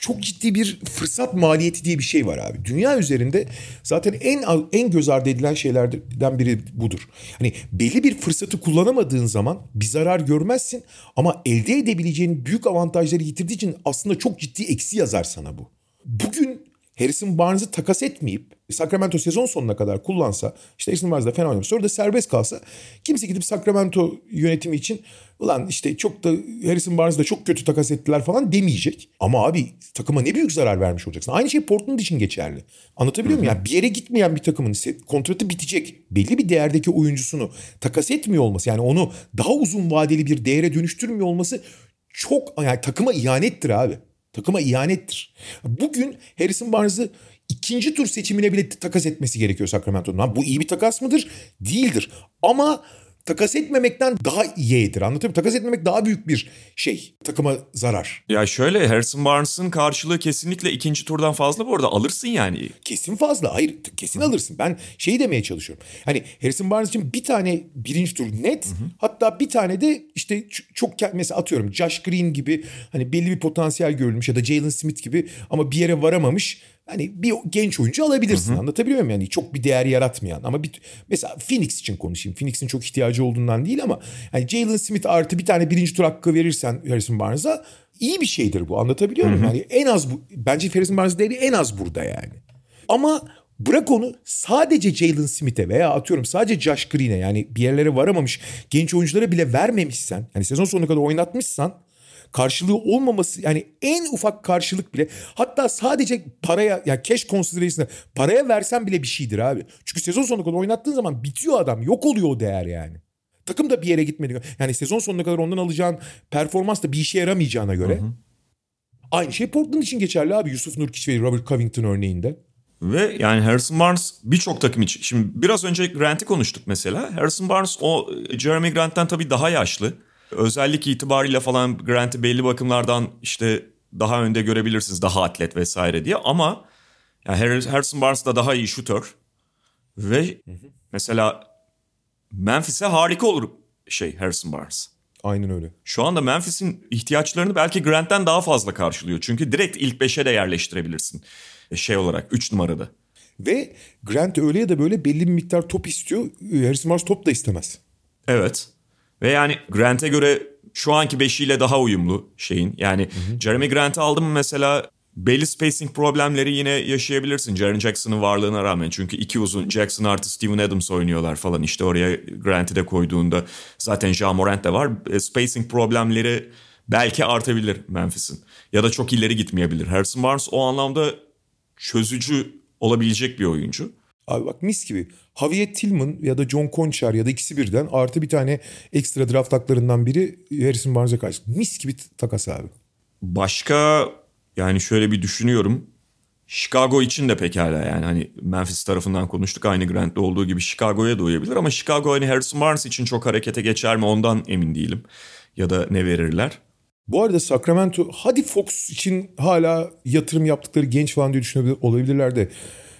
çok ciddi bir fırsat maliyeti diye bir şey var abi. Dünya üzerinde zaten en en göz ardı edilen şeylerden biri budur. Hani belli bir fırsatı kullanamadığın zaman bir zarar görmezsin ama elde edebileceğin büyük avantajları yitirdiği için aslında çok ciddi eksi yazar sana bu. Bugün Harrison Barnes'ı takas etmeyip Sacramento sezon sonuna kadar kullansa işte Harrison Barnes da fena oynamış. Sonra da serbest kalsa kimse gidip Sacramento yönetimi için ulan işte çok da Harrison Barnes'ı da çok kötü takas ettiler falan demeyecek. Ama abi takıma ne büyük zarar vermiş olacaksın. Aynı şey Portland için geçerli. Anlatabiliyor muyum? Yani bir yere gitmeyen bir takımın kontratı bitecek. Belli bir değerdeki oyuncusunu takas etmiyor olması yani onu daha uzun vadeli bir değere dönüştürmüyor olması çok yani takıma ihanettir abi. Takıma ihanettir. Bugün Harrison Barnes'ı ikinci tur seçimine bile takas etmesi gerekiyor Sacramento'nun. Bu iyi bir takas mıdır? Değildir. Ama takas etmemekten daha iyidir. Anlatabiliyor muyum? Takas etmemek daha büyük bir şey. Takıma zarar. Ya şöyle Harrison Barnes'ın karşılığı kesinlikle ikinci turdan fazla bu arada alırsın yani. Kesin fazla. Hayır kesin alırsın. Ben şeyi demeye çalışıyorum. Hani Harrison Barnes için bir tane birinci tur net. Hı hı. Hatta bir tane de işte çok mesela atıyorum Josh Green gibi hani belli bir potansiyel görülmüş ya da Jalen Smith gibi ama bir yere varamamış hani bir genç oyuncu alabilirsin. Hı hı. Anlatabiliyor muyum? Yani çok bir değer yaratmayan ama bir mesela Phoenix için konuşayım. Phoenix'in çok ihtiyacı olduğundan değil ama hani Jalen Smith artı bir tane birinci tur hakkı verirsen Harrison Barnes'a iyi bir şeydir bu. Anlatabiliyor muyum? Yani en az bu bence Harrison Barnes değeri en az burada yani. Ama Bırak onu sadece Jalen Smith'e veya atıyorum sadece Josh Green'e yani bir yerlere varamamış genç oyunculara bile vermemişsen yani sezon sonuna kadar oynatmışsan karşılığı olmaması yani en ufak karşılık bile hatta sadece paraya yani cash consideration'da paraya versen bile bir şeydir abi. Çünkü sezon sonuna kadar oynattığın zaman bitiyor adam yok oluyor o değer yani. Takım da bir yere gitmedi. Yani sezon sonuna kadar ondan alacağın performans da bir işe yaramayacağına göre. Hı hı. Aynı şey Portland için geçerli abi Yusuf Nurkic ve Robert Covington örneğinde. Ve yani Harrison Barnes birçok takım için. Şimdi biraz önce Grant'i konuştuk mesela. Harrison Barnes o Jeremy Grant'ten tabii daha yaşlı özellik itibariyle falan Grant'i belli bakımlardan işte daha önde görebilirsiniz. Daha atlet vesaire diye ama yani Harrison Barnes da daha iyi şutör. Ve mesela Memphis'e harika olur şey Harrison Barnes. Aynen öyle. Şu anda Memphis'in ihtiyaçlarını belki Grant'ten daha fazla karşılıyor. Çünkü direkt ilk beşe de yerleştirebilirsin şey olarak 3 numarada. Ve Grant öyle ya da böyle belli bir miktar top istiyor. Harrison Barnes top da istemez. Evet. Ve yani Grant'e göre şu anki beşiyle daha uyumlu şeyin. Yani hı hı. Jeremy Grant'ı aldım mesela belli spacing problemleri yine yaşayabilirsin Jaren Jackson'ın varlığına rağmen. Çünkü iki uzun Jackson artı Steven Adams oynuyorlar falan. İşte oraya Grant'i de koyduğunda zaten Ja Morant de var. E, spacing problemleri belki artabilir Memphis'in. Ya da çok ileri gitmeyebilir. Harrison Barnes o anlamda çözücü olabilecek bir oyuncu. Abi bak mis gibi. Javier Tillman ya da John Conchar ya da ikisi birden artı bir tane ekstra draft haklarından biri Harrison Barnes'a karşı. Mis gibi takas abi. Başka yani şöyle bir düşünüyorum. Chicago için de pekala yani hani Memphis tarafından konuştuk aynı Grant'te olduğu gibi Chicago'ya da uyabilir ama Chicago hani Harrison Barnes için çok harekete geçer mi ondan emin değilim. Ya da ne verirler. Bu arada Sacramento hadi Fox için hala yatırım yaptıkları genç falan diye düşünebilir olabilirler de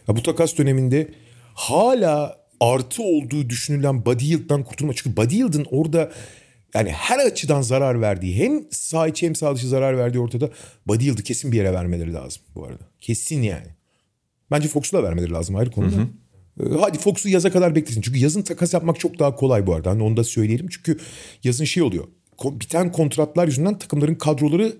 ya bu takas döneminde hala artı olduğu düşünülen Buddy Yield'dan kurtulma. Çünkü Buddy Yield'ın orada yani her açıdan zarar verdiği hem sağ içi hem sağ dışı zarar verdiği ortada Buddy Yield'ı kesin bir yere vermeleri lazım bu arada. Kesin yani. Bence Fox'u da vermeleri lazım ayrı konuda. Hı hı. Ee, hadi Fox'u yaza kadar beklesin. Çünkü yazın takas yapmak çok daha kolay bu arada. Hani onu da söyleyelim. Çünkü yazın şey oluyor. Biten kontratlar yüzünden takımların kadroları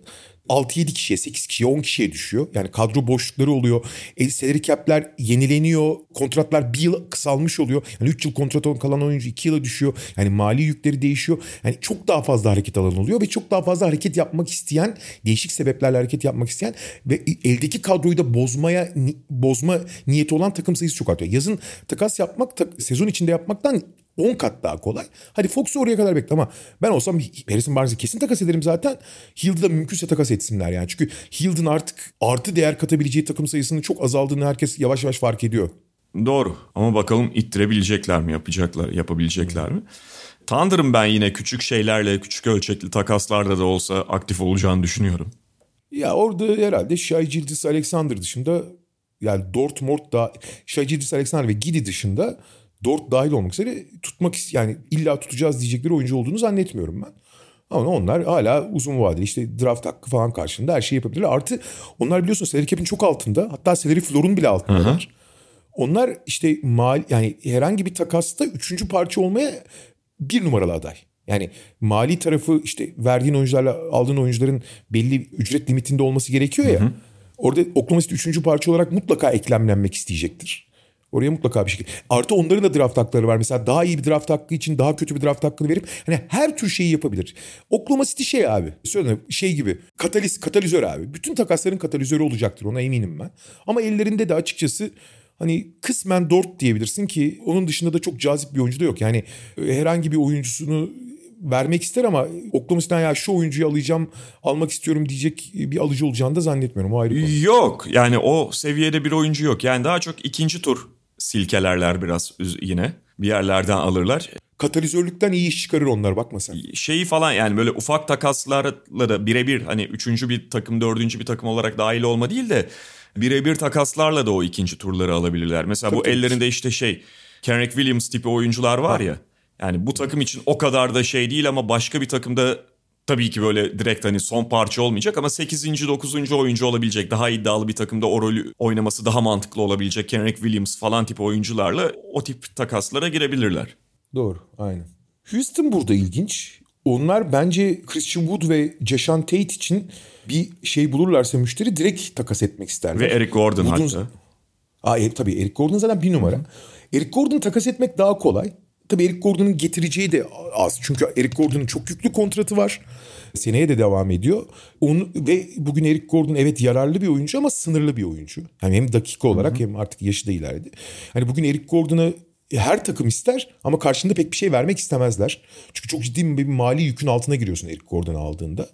6-7 kişiye, 8 kişiye, 10 kişiye düşüyor. Yani kadro boşlukları oluyor. E, salary cap'ler yenileniyor. Kontratlar bir yıl kısalmış oluyor. Yani 3 yıl kontrat kalan oyuncu 2 yıla düşüyor. Yani mali yükleri değişiyor. Yani çok daha fazla hareket alanı oluyor ve çok daha fazla hareket yapmak isteyen, değişik sebeplerle hareket yapmak isteyen ve eldeki kadroyu da bozmaya bozma niyeti olan takım sayısı çok artıyor. Yazın takas yapmak sezon içinde yapmaktan 10 kat daha kolay. Hadi Fox'u oraya kadar bekle ama ben olsam Harrison Barnes'ı kesin takas ederim zaten. Hield'ı da mümkünse takas etsinler yani. Çünkü Hield'ın artık artı değer katabileceği takım sayısının çok azaldığını herkes yavaş yavaş fark ediyor. Doğru ama bakalım ittirebilecekler mi yapacaklar yapabilecekler mi? Thunder'ın ben yine küçük şeylerle küçük ölçekli takaslarda da olsa aktif olacağını düşünüyorum. Ya orada herhalde Shai Gildas Alexander dışında yani Dortmund da Shai Gildas Alexander ve Gidi dışında Dort dahil olmak üzere tutmak yani illa tutacağız diyecekleri oyuncu olduğunu zannetmiyorum ben. Ama onlar hala uzun vadeli işte draft hakkı falan karşılığında her şeyi yapabilirler. Artı onlar biliyorsunuz salary cap'in çok altında. Hatta salary floor'un bile altındalar. Onlar işte mal yani herhangi bir takasta üçüncü parça olmaya bir numaralı aday. Yani mali tarafı işte verdiğin oyuncularla aldığın oyuncuların belli ücret limitinde olması gerekiyor ya. Hı hı. Orada Oklahoma City üçüncü parça olarak mutlaka eklemlenmek isteyecektir. Oraya mutlaka bir şekilde. Artı onların da draft hakları var. Mesela daha iyi bir draft hakkı için daha kötü bir draft hakkını verip hani her tür şeyi yapabilir. Oklahoma City şey abi. Söyle şey gibi. Kataliz, katalizör abi. Bütün takasların katalizörü olacaktır ona eminim ben. Ama ellerinde de açıkçası hani kısmen Dort diyebilirsin ki onun dışında da çok cazip bir oyuncu da yok. Yani e, herhangi bir oyuncusunu vermek ister ama Oklahoma City'den ya şu oyuncuyu alacağım, almak istiyorum diyecek bir alıcı olacağını da zannetmiyorum. O ayrı konu. Yok yani o seviyede bir oyuncu yok. Yani daha çok ikinci tur silkelerler biraz yine. Bir yerlerden alırlar. Katalizörlükten iyi iş çıkarır onlar bakma sen. Şeyi falan yani böyle ufak takaslarla da birebir hani üçüncü bir takım dördüncü bir takım olarak dahil olma değil de birebir takaslarla da o ikinci turları alabilirler. Mesela Tabii, bu tabii. ellerinde işte şey Kendrick Williams tipi oyuncular var ya. Yani bu takım için o kadar da şey değil ama başka bir takımda tabii ki böyle direkt hani son parça olmayacak ama 8. 9. oyuncu olabilecek daha iddialı bir takımda o rolü oynaması daha mantıklı olabilecek Kendrick Williams falan tip oyuncularla o tip takaslara girebilirler. Doğru aynen. Houston burada ilginç. Onlar bence Christian Wood ve Jashan Tate için bir şey bulurlarsa müşteri direkt takas etmek isterler. Ve Eric Gordon Wood'un- hatta. Aa, e, tabii Eric Gordon zaten bir numara. Eric Gordon'u takas etmek daha kolay. Tabii Eric Gordon'un getireceği de az. Çünkü Eric Gordon'un çok yüklü kontratı var. Seneye de devam ediyor. Onu, ve bugün Eric Gordon evet yararlı bir oyuncu ama sınırlı bir oyuncu. Yani hem dakika olarak hem artık yaşı da ilerledi. Hani bugün Eric Gordon'u her takım ister ama karşında pek bir şey vermek istemezler. Çünkü çok ciddi bir mali yükün altına giriyorsun Eric Gordon'u aldığında.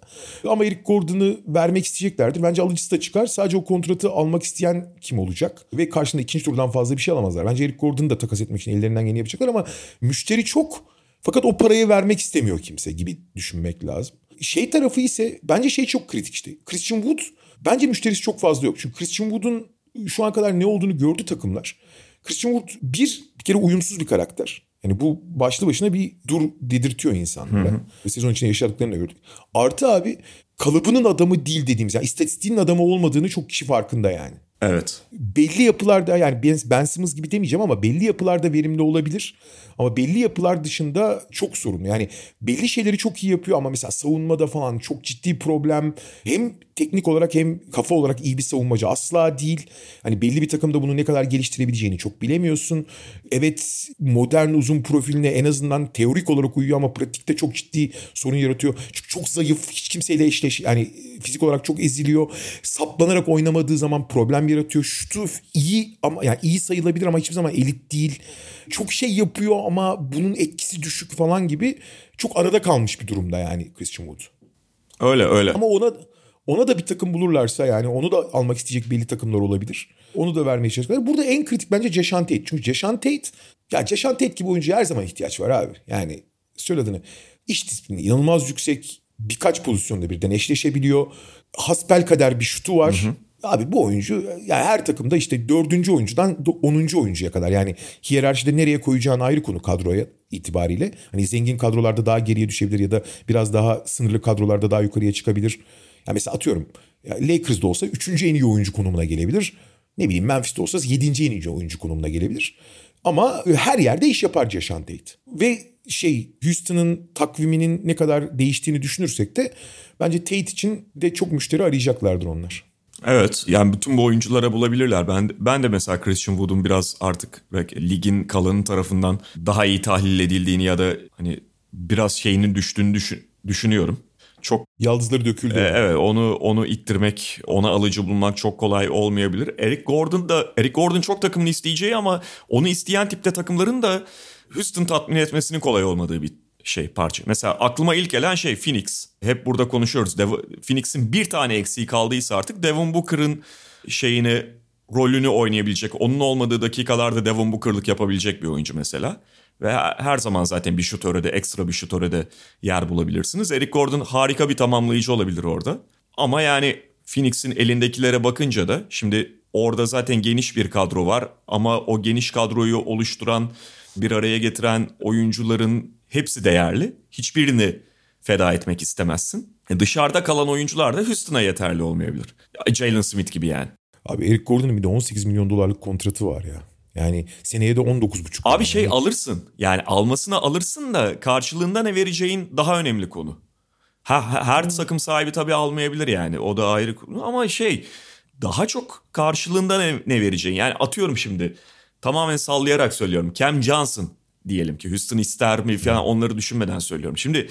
Ama Eric Gordon'u vermek isteyeceklerdir. Bence alıcısı da çıkar. Sadece o kontratı almak isteyen kim olacak? Ve karşında ikinci turdan fazla bir şey alamazlar. Bence Eric Gordon'u da takas etmek için ellerinden geleni yapacaklar ama müşteri çok. Fakat o parayı vermek istemiyor kimse gibi düşünmek lazım. Şey tarafı ise bence şey çok kritik işte. Christian Wood bence müşterisi çok fazla yok. Çünkü Christian Wood'un şu an kadar ne olduğunu gördü takımlar. Christian Wood bir kere uyumsuz bir karakter. Yani bu başlı başına bir dur dedirtiyor insanlara. Ve sezon içinde yaşadıklarını da gördük. Artı abi kalıbının adamı değil dediğimiz yani istatistiğinin adamı olmadığını çok kişi farkında yani. Evet. Belli yapılarda yani Ben, Simmons gibi demeyeceğim ama belli yapılarda verimli olabilir. Ama belli yapılar dışında çok sorunlu. Yani belli şeyleri çok iyi yapıyor ama mesela savunmada falan çok ciddi problem. Hem teknik olarak hem kafa olarak iyi bir savunmacı asla değil. Hani belli bir takımda bunu ne kadar geliştirebileceğini çok bilemiyorsun. Evet modern uzun profiline en azından teorik olarak uyuyor ama pratikte çok ciddi sorun yaratıyor. Çünkü çok zayıf hiç kimseyle eşleş yani fizik olarak çok eziliyor. Saplanarak oynamadığı zaman problem yaratıyor. Şutu iyi ama yani iyi sayılabilir ama hiçbir zaman elit değil. Çok şey yapıyor ama bunun etkisi düşük falan gibi çok arada kalmış bir durumda yani Christian Wood. Öyle öyle. Ama ona ona da bir takım bulurlarsa yani onu da almak isteyecek belli takımlar olabilir. Onu da vermeye çalışacaklar. Burada en kritik bence Jashan Tate. Çünkü Jashan Tate ya Jashan Tate gibi oyuncuya her zaman ihtiyaç var abi. Yani söyle adını. İş disiplini inanılmaz yüksek. Birkaç pozisyonda birden eşleşebiliyor. Hasbel kader bir şutu var. Abi bu oyuncu yani her takımda işte dördüncü oyuncudan onuncu oyuncuya kadar yani hiyerarşide nereye koyacağın ayrı konu kadroya itibariyle. Hani zengin kadrolarda daha geriye düşebilir ya da biraz daha sınırlı kadrolarda daha yukarıya çıkabilir. Ya mesela atıyorum Lakers'da olsa üçüncü en iyi oyuncu konumuna gelebilir. Ne bileyim Memphis'te olsa yedinci en iyi oyuncu konumuna gelebilir. Ama her yerde iş yapar Jashan Tate. Ve şey Houston'ın takviminin ne kadar değiştiğini düşünürsek de bence Tate için de çok müşteri arayacaklardır onlar. Evet yani bütün bu oyunculara bulabilirler. Ben ben de mesela Christian Wood'un biraz artık belki ligin kalanı tarafından daha iyi tahlil edildiğini ya da hani biraz şeyinin düştüğünü düşün- düşünüyorum. Çok Yaldızları döküldü. e, evet onu onu ittirmek, ona alıcı bulmak çok kolay olmayabilir. Eric Gordon da Eric Gordon çok takımını isteyeceği ama onu isteyen tipte takımların da Houston tatmin etmesinin kolay olmadığı bir şey parça. Mesela aklıma ilk gelen şey Phoenix. Hep burada konuşuyoruz. Dev- Phoenix'in bir tane eksiği kaldıysa artık Devin Booker'ın şeyini rolünü oynayabilecek. Onun olmadığı dakikalarda Devin Booker'lık yapabilecek bir oyuncu mesela. Ve her zaman zaten bir şutöre de ekstra bir şutöre de yer bulabilirsiniz. Eric Gordon harika bir tamamlayıcı olabilir orada. Ama yani Phoenix'in elindekilere bakınca da şimdi orada zaten geniş bir kadro var. Ama o geniş kadroyu oluşturan, bir araya getiren oyuncuların hepsi değerli. Hiçbirini feda etmek istemezsin. E dışarıda kalan oyuncular da Houston'a yeterli olmayabilir. Jalen Smith gibi yani. Abi Eric Gordon'un bir de 18 milyon dolarlık kontratı var ya. Yani seneye de 19,5. Abi şey alırsın. Yani almasına alırsın da karşılığında ne vereceğin daha önemli konu. Ha, ha- her takım sahibi tabii almayabilir yani. O da ayrı konu ama şey daha çok karşılığında ne, ne vereceğin. Yani atıyorum şimdi tamamen sallayarak söylüyorum. Cam Johnson diyelim ki Houston ister mi falan onları düşünmeden söylüyorum. Şimdi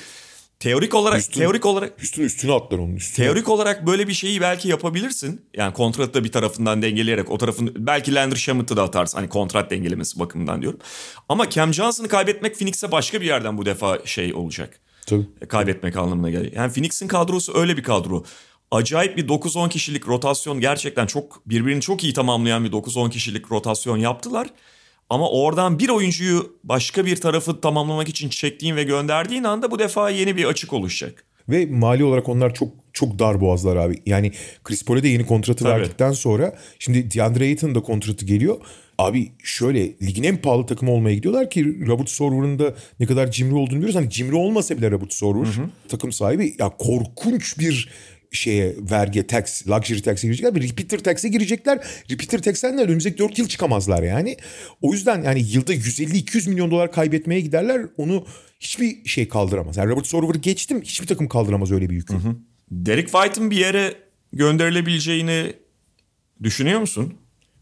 teorik olarak Houston- teorik olarak Üstüne üstüne atlar onun üstüne. Teorik olarak böyle bir şeyi belki yapabilirsin. Yani kontratı da bir tarafından dengeleyerek o tarafın belki Landry Shamet'ı da atarsın. Hani kontrat dengelemesi bakımından diyorum. Ama Cam Johnson'ı kaybetmek Phoenix'e başka bir yerden bu defa şey olacak. Tabii. E, Kaybetmek anlamına geliyor. Yani Phoenix'in kadrosu öyle bir kadro. Acayip bir 9-10 kişilik rotasyon gerçekten çok birbirini çok iyi tamamlayan bir 9-10 kişilik rotasyon yaptılar. Ama oradan bir oyuncuyu başka bir tarafı tamamlamak için çektiğin ve gönderdiğin anda bu defa yeni bir açık oluşacak. Ve mali olarak onlar çok çok dar boğazlar abi. Yani Chris Paul'e de yeni kontratı Tabii. verdikten sonra şimdi DeAndre Ayton'un da kontratı geliyor. Abi şöyle ligin en pahalı takımı olmaya gidiyorlar ki Robert Sorver'ın da ne kadar cimri olduğunu biliyoruz. Hani cimri olmasa bile Robert Sorver takım sahibi ya korkunç bir şeye vergi tax, luxury tax'e girecekler ve repeater tax'e girecekler. Repeater tax'ten de önümüzdeki 4 yıl çıkamazlar yani. O yüzden yani yılda 150-200 milyon dolar kaybetmeye giderler. Onu hiçbir şey kaldıramaz. Yani Robert Sorver'ı geçtim hiçbir takım kaldıramaz öyle bir yükü. Derek White'ın bir yere gönderilebileceğini düşünüyor musun?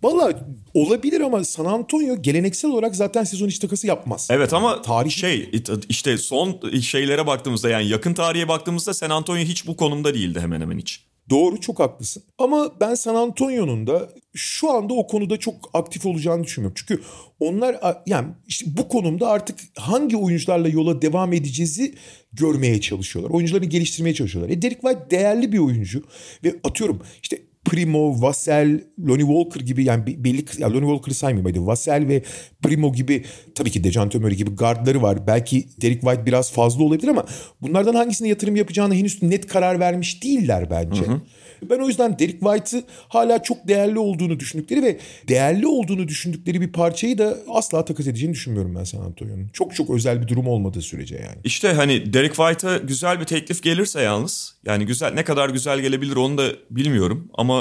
Valla olabilir ama San Antonio geleneksel olarak zaten sezon içi takası yapmaz. Evet ama Tarih- şey işte son şeylere baktığımızda yani yakın tarihe baktığımızda San Antonio hiç bu konumda değildi hemen hemen hiç. Doğru çok haklısın. Ama ben San Antonio'nun da şu anda o konuda çok aktif olacağını düşünmüyorum. Çünkü onlar yani işte bu konumda artık hangi oyuncularla yola devam edeceğizi görmeye çalışıyorlar. Oyuncularını geliştirmeye çalışıyorlar. E Derek White değerli bir oyuncu ve atıyorum işte Primo, Vassell, Lonnie Walker gibi yani be- belli ya Lonnie Walker'ı saymayayım hadi. Vassell ve Primo gibi tabii ki Dejounte Murray gibi guardları var. Belki Derek White biraz fazla olabilir ama bunlardan hangisine yatırım yapacağına henüz net karar vermiş değiller bence. Ben o yüzden Derek White'ı hala çok değerli olduğunu düşündükleri ve değerli olduğunu düşündükleri bir parçayı da asla takas edeceğini düşünmüyorum ben San Antonio'nun. Çok çok özel bir durum olmadığı sürece yani. İşte hani Derek White'a güzel bir teklif gelirse yalnız yani güzel ne kadar güzel gelebilir onu da bilmiyorum ama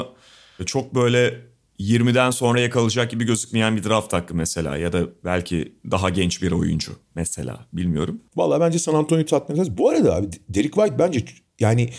çok böyle 20'den sonraya kalacak gibi gözükmeyen bir draft hakkı mesela ya da belki daha genç bir oyuncu mesela bilmiyorum. Vallahi bence San Antonio tatmin etmez. Bu arada abi Derek White bence yani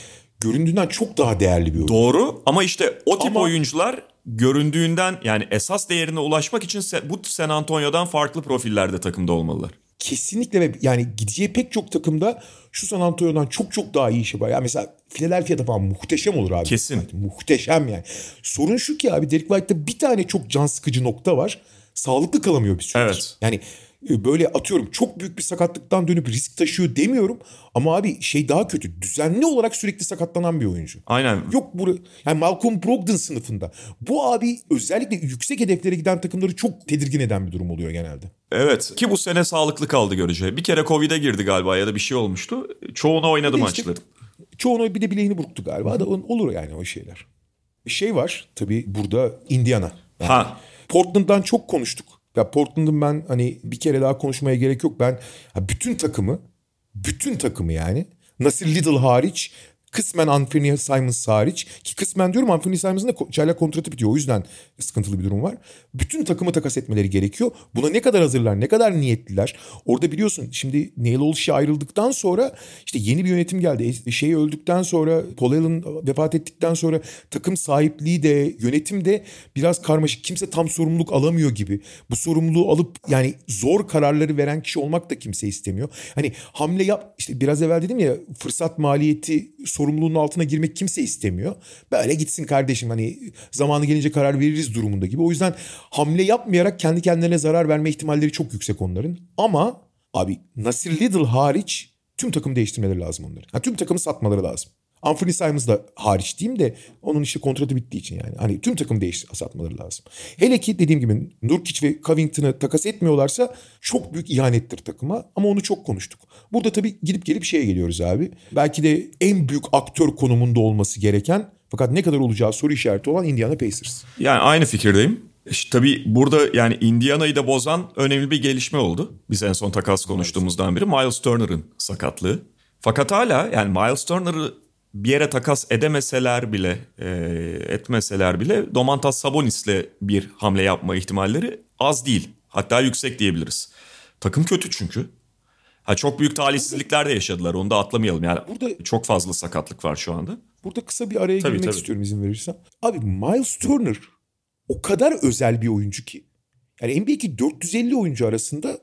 göründüğünden çok daha değerli bir oyuncu. Doğru ama işte o tip Ama- oyuncular göründüğünden yani esas değerine ulaşmak için bu San Antonio'dan farklı profillerde takımda olmalılar. Kesinlikle ve yani gideceği pek çok takımda şu San Antonio'dan çok çok daha iyi işi var. Yani mesela Philadelphia'da falan muhteşem olur abi. Kesin. White. Muhteşem yani. Sorun şu ki abi Derek White'da bir tane çok can sıkıcı nokta var. Sağlıklı kalamıyor bir süredir. Evet. Yani böyle atıyorum çok büyük bir sakatlıktan dönüp risk taşıyor demiyorum. Ama abi şey daha kötü. Düzenli olarak sürekli sakatlanan bir oyuncu. Aynen. Yok bu yani Malcolm Brogdon sınıfında. Bu abi özellikle yüksek hedeflere giden takımları çok tedirgin eden bir durum oluyor genelde. Evet ki bu sene sağlıklı kaldı görece. Bir kere Covid'e girdi galiba ya da bir şey olmuştu. Çoğunu oynadı işte- maçları. Çoğunu bir de bileğini burktu galiba da olur yani o şeyler. Şey var tabii burada Indiana. Yani Ha. Portland'dan çok konuştuk. Ya Portland'ın ben hani bir kere daha konuşmaya gerek yok. Ben bütün takımı, bütün takımı yani Nasir Little hariç kısmen Anthony Simons hariç ki kısmen diyorum Anthony Simons'ın da çaylak kontratı bitiyor. O yüzden sıkıntılı bir durum var. Bütün takımı takas etmeleri gerekiyor. Buna ne kadar hazırlar, ne kadar niyetliler. Orada biliyorsun şimdi Neil Olshey ayrıldıktan sonra işte yeni bir yönetim geldi. E, Şey öldükten sonra Paul Allen vefat ettikten sonra takım sahipliği de yönetim de biraz karmaşık. Kimse tam sorumluluk alamıyor gibi. Bu sorumluluğu alıp yani zor kararları veren kişi olmak da kimse istemiyor. Hani hamle yap işte biraz evvel dedim ya fırsat maliyeti sorumluluğun altına girmek kimse istemiyor. Böyle gitsin kardeşim hani zamanı gelince karar veririz durumunda gibi. O yüzden hamle yapmayarak kendi kendilerine zarar verme ihtimalleri çok yüksek onların. Ama abi Nasir Little hariç tüm takım değiştirmeleri lazım onların. Ha, tüm takımı satmaları lazım. Anthony Simons da hariç diyeyim de onun işte kontratı bittiği için yani. Hani tüm takım değiş satmaları lazım. Hele ki dediğim gibi Nurkic ve Covington'ı takas etmiyorlarsa çok büyük ihanettir takıma ama onu çok konuştuk. Burada tabii gidip gelip şeye geliyoruz abi. Belki de en büyük aktör konumunda olması gereken fakat ne kadar olacağı soru işareti olan Indiana Pacers. Yani aynı fikirdeyim. İşte tabii burada yani Indiana'yı da bozan önemli bir gelişme oldu. Biz en son takas konuştuğumuzdan beri Miles Turner'ın sakatlığı. Fakat hala yani Miles Turner'ı bir yere takas edemeseler bile, e, etmeseler bile Domantas Sabonis'le bir hamle yapma ihtimalleri az değil. Hatta yüksek diyebiliriz. Takım kötü çünkü. Ha çok büyük talihsizlikler de yaşadılar. Onu da atlamayalım. Yani Burada- çok fazla sakatlık var şu anda. Burada kısa bir araya Tabii, girmek tabii. istiyorum izin verirsen. Abi Miles Turner o kadar özel bir oyuncu ki. Yani NBA'deki 450 oyuncu arasında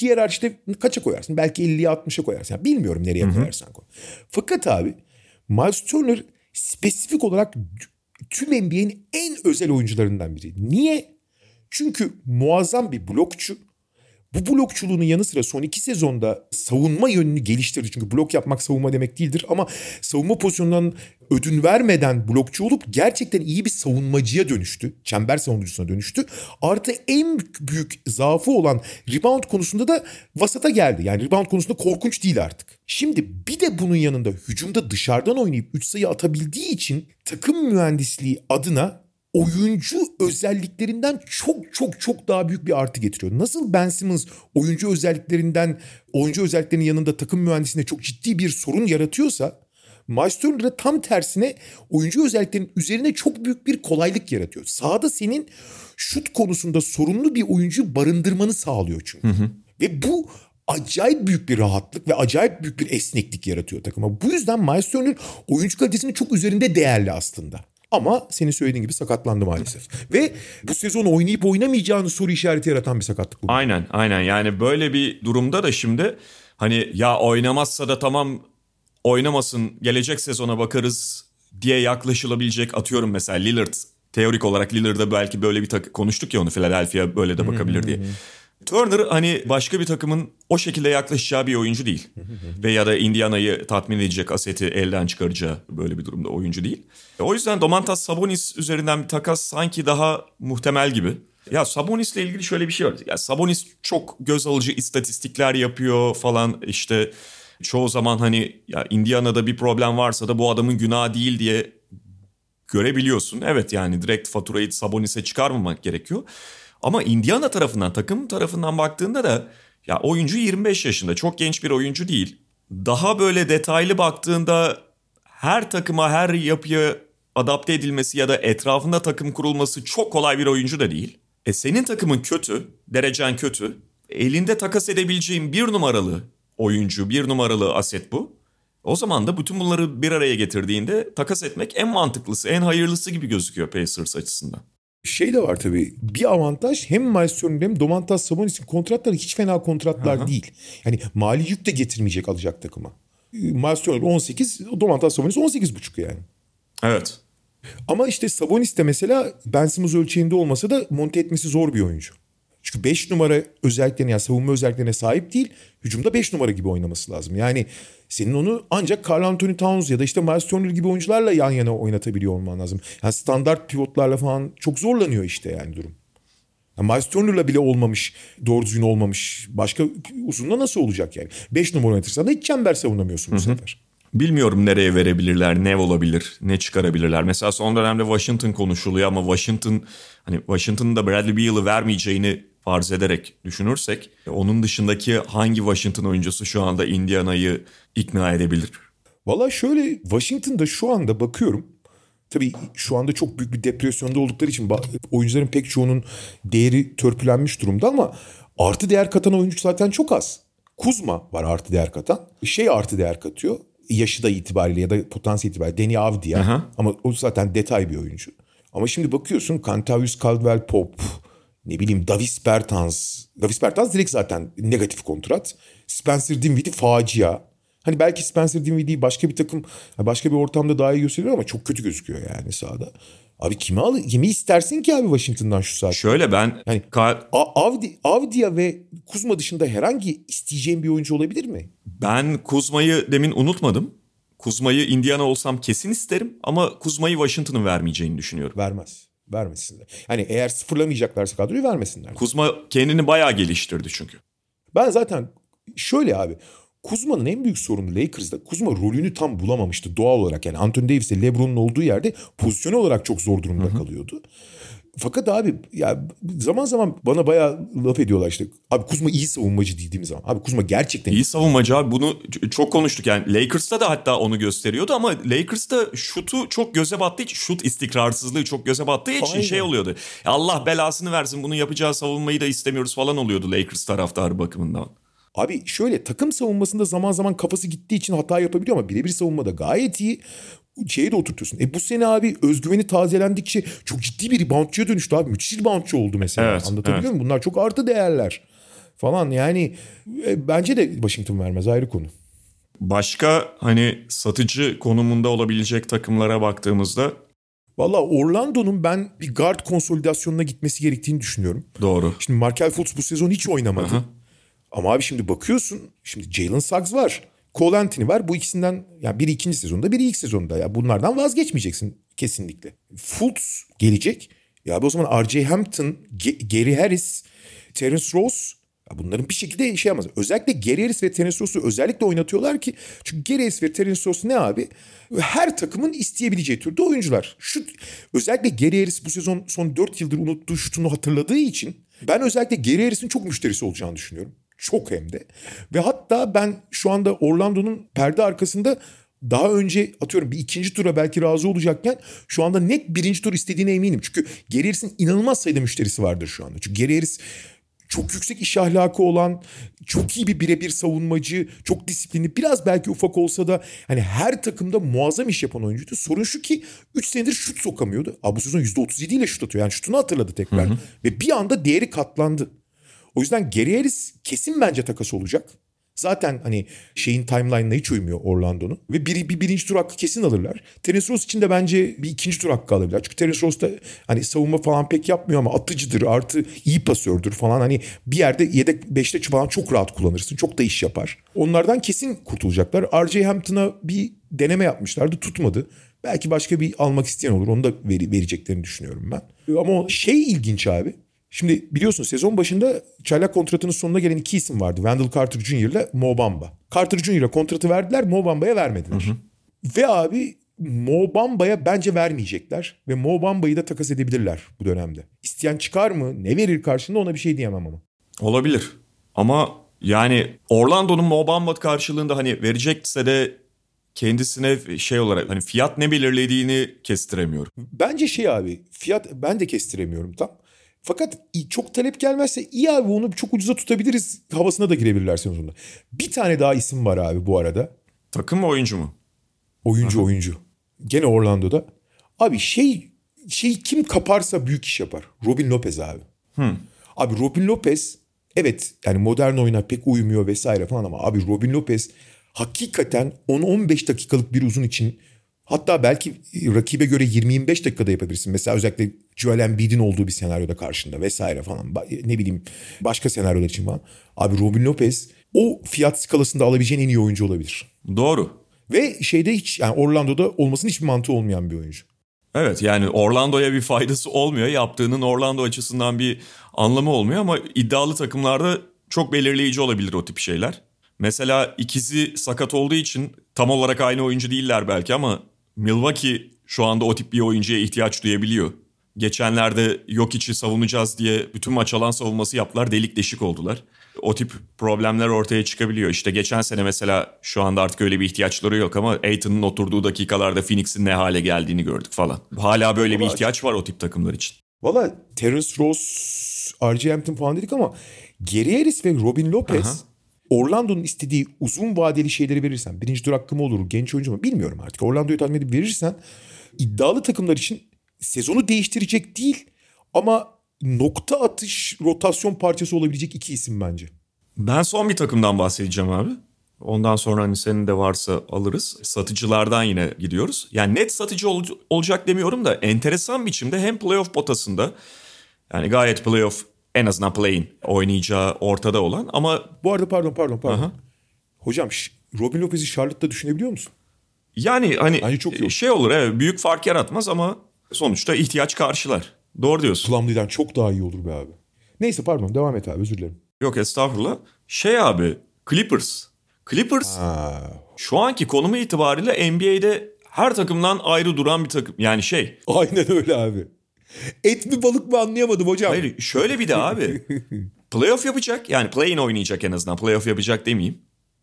hiyerarşide kaça koyarsın? Belki 50'ye 60'a koyarsın. Yani bilmiyorum nereye koyarsan koy. Fakat abi Miles Turner spesifik olarak tüm NBA'nin en özel oyuncularından biri. Niye? Çünkü muazzam bir blokçu. Bu blokçuluğunun yanı sıra son iki sezonda savunma yönünü geliştirdi. Çünkü blok yapmak savunma demek değildir ama savunma pozisyonundan ödün vermeden blokçu olup gerçekten iyi bir savunmacıya dönüştü. Çember savunucusuna dönüştü. Artı en büyük zaafı olan rebound konusunda da vasata geldi. Yani rebound konusunda korkunç değil artık. Şimdi bir de bunun yanında hücumda dışarıdan oynayıp 3 sayı atabildiği için takım mühendisliği adına oyuncu özelliklerinden çok çok çok daha büyük bir artı getiriyor. Nasıl Ben Simmons oyuncu özelliklerinden oyuncu özelliklerinin yanında takım mühendisliğinde çok ciddi bir sorun yaratıyorsa Miles Turner da tam tersine oyuncu özelliklerinin üzerine çok büyük bir kolaylık yaratıyor. Sahada senin şut konusunda sorunlu bir oyuncu barındırmanı sağlıyor çünkü. Ve bu acayip büyük bir rahatlık ve acayip büyük bir esneklik yaratıyor takıma. Bu yüzden Miles Turner oyuncu kalitesinin çok üzerinde değerli aslında. Ama senin söylediğin gibi sakatlandı maalesef. Ve bu sezon oynayıp oynamayacağını soru işareti yaratan bir sakatlık bu. Aynen aynen yani böyle bir durumda da şimdi hani ya oynamazsa da tamam oynamasın gelecek sezona bakarız diye yaklaşılabilecek atıyorum mesela Lillard teorik olarak Lillard'a belki böyle bir takı konuştuk ya onu Philadelphia böyle de bakabilir diye. Turner hani başka bir takımın o şekilde yaklaşacağı bir oyuncu değil. Ve ya da Indiana'yı tatmin edecek aseti elden çıkaracağı böyle bir durumda oyuncu değil. O yüzden Domantas Sabonis üzerinden bir takas sanki daha muhtemel gibi. Ya Sabonis'le ilgili şöyle bir şey var. Ya Sabonis çok göz alıcı istatistikler yapıyor falan işte çoğu zaman hani ya Indiana'da bir problem varsa da bu adamın günahı değil diye görebiliyorsun. Evet yani direkt faturayı Sabonis'e çıkarmamak gerekiyor. Ama Indiana tarafından, takım tarafından baktığında da ya oyuncu 25 yaşında. Çok genç bir oyuncu değil. Daha böyle detaylı baktığında her takıma, her yapıya adapte edilmesi ya da etrafında takım kurulması çok kolay bir oyuncu da değil. E senin takımın kötü, derecen kötü. Elinde takas edebileceğin bir numaralı oyuncu, bir numaralı aset bu. O zaman da bütün bunları bir araya getirdiğinde takas etmek en mantıklısı, en hayırlısı gibi gözüküyor Pacers açısından. Şey de var tabii. Bir avantaj hem Miles Turner hem Domantas Sabonis'in kontratları hiç fena kontratlar Aha. değil. Yani mali yük de getirmeyecek alacak takıma. Miles Turner 18, Domantas Sabonis 18,5 yani. Evet. Ama işte Sabonis de mesela Ben Simmons ölçeğinde olmasa da monte etmesi zor bir oyuncu. Çünkü 5 numara özelliklerine yani savunma özelliklerine sahip değil. Hücumda 5 numara gibi oynaması lazım. Yani senin onu ancak Carl Anthony Towns ya da işte Miles Turner gibi oyuncularla yan yana oynatabiliyor olman lazım. Yani standart pivotlarla falan çok zorlanıyor işte yani durum. Yani Miles Turner'la bile olmamış, doğru düzgün olmamış. Başka uzunla nasıl olacak yani? 5 numara oynatırsan da hiç çember savunamıyorsun bu sefer. Bilmiyorum nereye verebilirler, ne olabilir, ne çıkarabilirler. Mesela son dönemde Washington konuşuluyor ama Washington hani Washington'ın da Bradley Beal'ı vermeyeceğini farz ederek düşünürsek e, onun dışındaki hangi Washington oyuncusu şu anda Indiana'yı ikna edebilir? Valla şöyle Washington'da şu anda bakıyorum. Tabii şu anda çok büyük bir depresyonda oldukları için oyuncuların pek çoğunun değeri törpülenmiş durumda ama artı değer katan oyuncu zaten çok az. Kuzma var artı değer katan. Şey artı değer katıyor. Yaşı da itibariyle ya da potansiyel itibariyle Deni Avdia. Aha. Ama o zaten detay bir oyuncu. Ama şimdi bakıyorsun Cantavius Caldwell Pope, ne bileyim Davis Bertans. Davis Bertans direkt zaten negatif kontrat. Spencer Dinwiddie facia. Hani belki Spencer Dinwiddie'yi başka bir takım, başka bir ortamda daha iyi gösteriyor ama çok kötü gözüküyor yani sahada. Abi kimi al, kimi istersin ki abi Washington'dan şu saat? Şöyle ben Yani- Ka- A- Avdi, Avdia ve Kuzma dışında herhangi isteyeceğin bir oyuncu olabilir mi? ben Kuzma'yı demin unutmadım. Kuzma'yı Indiana olsam kesin isterim ama Kuzma'yı Washington'ın vermeyeceğini düşünüyorum. Vermez. Vermesinler. Yani eğer sıfırlamayacaklarsa kadroyu vermesinler. Kuzma kendini bayağı geliştirdi çünkü. Ben zaten şöyle abi Kuzma'nın en büyük sorunu Lakers'da Kuzma rolünü tam bulamamıştı doğal olarak. Yani Anthony Davis ile LeBron'un olduğu yerde pozisyon olarak çok zor durumda kalıyordu. Fakat abi ya zaman zaman bana bayağı laf ediyorlar işte. Abi Kuzma iyi savunmacı dediğim zaman. Abi Kuzma gerçekten İyi savunmacı abi bunu çok konuştuk yani Lakers'ta da hatta onu gösteriyordu ama Lakers'ta şutu çok göze battığı için şut istikrarsızlığı çok göze battığı için Aynen. şey oluyordu. Allah belasını versin bunu yapacağı savunmayı da istemiyoruz falan oluyordu Lakers taraftarı bakımından. Abi şöyle takım savunmasında zaman zaman kafası gittiği için hata yapabiliyor ama birebir savunmada gayet iyi. Şeye de oturtuyorsun. E bu sene abi özgüveni tazelendikçe çok ciddi bir reboundçıya dönüştü abi. Müthiş reboundçı oldu mesela. Evet, Anlatabiliyor evet. muyum? Bunlar çok artı değerler falan. Yani e, bence de Washington vermez ayrı konu. Başka hani satıcı konumunda olabilecek takımlara baktığımızda Valla Orlando'nun ben bir guard konsolidasyonuna gitmesi gerektiğini düşünüyorum. doğru. Şimdi Markel Fultz bu sezon hiç oynamadı. Aha. Ama abi şimdi bakıyorsun. Şimdi Jalen Suggs var. Cole Anthony var. Bu ikisinden yani biri ikinci sezonda biri ilk sezonda. Ya bunlardan vazgeçmeyeceksin kesinlikle. Fultz gelecek. Ya o zaman R.J. Hampton, Gary Harris, Terence Ross bunların bir şekilde şey yapmaz. Özellikle Gary Harris ve Terence Ross'u özellikle oynatıyorlar ki çünkü Gary Harris ve Terence Ross ne abi? Her takımın isteyebileceği türde oyuncular. Şu özellikle Gary Harris bu sezon son 4 yıldır unuttuğu şutunu hatırladığı için ben özellikle Gary Harris'in çok müşterisi olacağını düşünüyorum. Çok hem de. Ve hatta ben şu anda Orlando'nun perde arkasında daha önce atıyorum bir ikinci tura belki razı olacakken şu anda net birinci tur istediğine eminim. Çünkü Gary Harris'in inanılmaz sayıda müşterisi vardır şu anda. Çünkü Gary Harris çok yüksek iş ahlakı olan, çok iyi bir birebir savunmacı, çok disiplinli, biraz belki ufak olsa da hani her takımda muazzam iş yapan oyuncuydu. Sorun şu ki 3 senedir şut sokamıyordu. Abi bu sezon %37 ile şut atıyor. Yani şutunu hatırladı tekrar. Ve bir anda değeri katlandı. O yüzden Gary Harris kesin bence takas olacak. Zaten hani şeyin timeline'ına hiç uymuyor Orlando'nun. Ve bir, bir birinci tur hakkı kesin alırlar. Terence Ross için de bence bir ikinci tur hakkı alabilirler. Çünkü Terence Ross da hani savunma falan pek yapmıyor ama atıcıdır. Artı iyi pasördür falan. Hani bir yerde yedek beşte falan çok rahat kullanırsın. Çok da iş yapar. Onlardan kesin kurtulacaklar. R.J. Hampton'a bir deneme yapmışlardı. Tutmadı. Belki başka bir almak isteyen olur. Onu da veri, vereceklerini düşünüyorum ben. Ama şey ilginç abi. Şimdi biliyorsun sezon başında çaylak kontratının sonuna gelen iki isim vardı. Wendell Carter Jr. ile Mo Bamba. Carter Jr.'a kontratı verdiler, Mo Bamba'ya vermediler. Ve abi Mo Bamba'ya bence vermeyecekler. Ve Mo Bamba'yı da takas edebilirler bu dönemde. İsteyen çıkar mı? Ne verir karşılığında ona bir şey diyemem ama. Olabilir. Ama yani Orlando'nun Mobamba karşılığında hani verecekse de kendisine şey olarak hani fiyat ne belirlediğini kestiremiyorum. Bence şey abi fiyat ben de kestiremiyorum tam. Fakat çok talep gelmezse iyi abi onu çok ucuza tutabiliriz havasına da girebilirler sezon sonunda. Bir tane daha isim var abi bu arada. Takım mı oyuncu mu? Oyuncu oyuncu. Gene Orlando'da. Abi şey şey kim kaparsa büyük iş yapar. Robin Lopez abi. Abi Robin Lopez evet yani modern oyuna pek uymuyor vesaire falan ama abi Robin Lopez hakikaten 10-15 dakikalık bir uzun için hatta belki rakibe göre 20-25 dakikada yapabilirsin. Mesela özellikle Joel Embiid'in olduğu bir senaryoda karşında vesaire falan. Ba- Ne bileyim başka senaryolar için falan. Abi Robin Lopez o fiyat skalasında alabileceğin en iyi oyuncu olabilir. Doğru. Ve şeyde hiç yani Orlando'da olmasının hiçbir mantığı olmayan bir oyuncu. Evet yani Orlando'ya bir faydası olmuyor. Yaptığının Orlando açısından bir anlamı olmuyor ama iddialı takımlarda çok belirleyici olabilir o tip şeyler. Mesela ikizi sakat olduğu için tam olarak aynı oyuncu değiller belki ama Milwaukee şu anda o tip bir oyuncuya ihtiyaç duyabiliyor. Geçenlerde yok içi savunacağız diye bütün maç alan savunması yaptılar. Delik deşik oldular. O tip problemler ortaya çıkabiliyor. İşte geçen sene mesela şu anda artık öyle bir ihtiyaçları yok ama Aiton'un oturduğu dakikalarda Phoenix'in ne hale geldiğini gördük falan. Hala böyle bir ihtiyaç var o tip takımlar için. Valla Terence Ross, R.J. Hampton falan dedik ama Gary Harris ve Robin Lopez Aha. Orlando'nun istediği uzun vadeli şeyleri verirsen birinci tur hakkı mı olur genç oyuncu mu bilmiyorum artık. Orlando'yu tahmin edip verirsen iddialı takımlar için sezonu değiştirecek değil ama nokta atış rotasyon parçası olabilecek iki isim bence. Ben son bir takımdan bahsedeceğim abi. Ondan sonra hani senin de varsa alırız. Satıcılardan yine gidiyoruz. Yani net satıcı ol- olacak demiyorum da enteresan biçimde hem playoff potasında yani gayet playoff en azından play'in oynayacağı ortada olan ama Bu arada pardon pardon pardon. Aha. Hocam Robin Lopez'i Charlotte'da düşünebiliyor musun? yani hani Bence çok iyi olur. şey olur evet büyük fark yaratmaz ama sonuçta ihtiyaç karşılar. Doğru diyorsun. Plumlee'den çok daha iyi olur be abi. Neyse pardon devam et abi özür dilerim. Yok estağfurullah. Şey abi Clippers. Clippers Ha, şu anki konumu itibariyle NBA'de her takımdan ayrı duran bir takım. Yani şey aynen öyle abi. Et mi balık mı anlayamadım hocam. Hayır şöyle bir de abi. Playoff yapacak. Yani play-in oynayacak en azından. Playoff yapacak demeyeyim.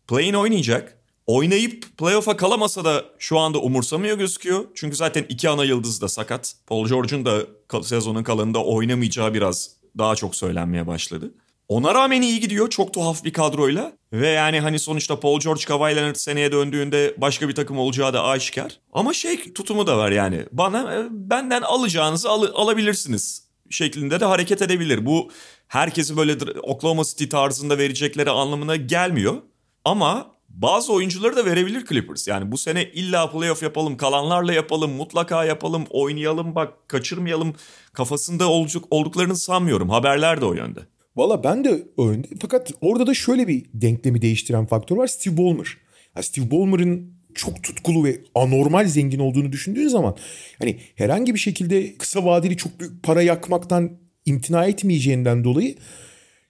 Play-in oynayacak. Oynayıp playoff'a kalamasa da şu anda umursamıyor gözüküyor. Çünkü zaten iki ana yıldız da sakat. Paul George'un da sezonun kalanında oynamayacağı biraz daha çok söylenmeye başladı. Ona rağmen iyi gidiyor çok tuhaf bir kadroyla. Ve yani hani sonuçta Paul George Kawhi Leonard seneye döndüğünde başka bir takım olacağı da aşikar. Ama şey tutumu da var yani. Bana e, benden alacağınızı al, alabilirsiniz şeklinde de hareket edebilir. Bu herkesi böyle Oklahoma City tarzında verecekleri anlamına gelmiyor. Ama bazı oyuncuları da verebilir Clippers. Yani bu sene illa playoff yapalım, kalanlarla yapalım, mutlaka yapalım, oynayalım bak kaçırmayalım kafasında olduklarını sanmıyorum. Haberler de o yönde. Valla ben de öyle. Fakat orada da şöyle bir denklemi değiştiren faktör var. Steve Ballmer. Yani Steve Ballmer'ın çok tutkulu ve anormal zengin olduğunu düşündüğün zaman hani herhangi bir şekilde kısa vadeli çok büyük para yakmaktan imtina etmeyeceğinden dolayı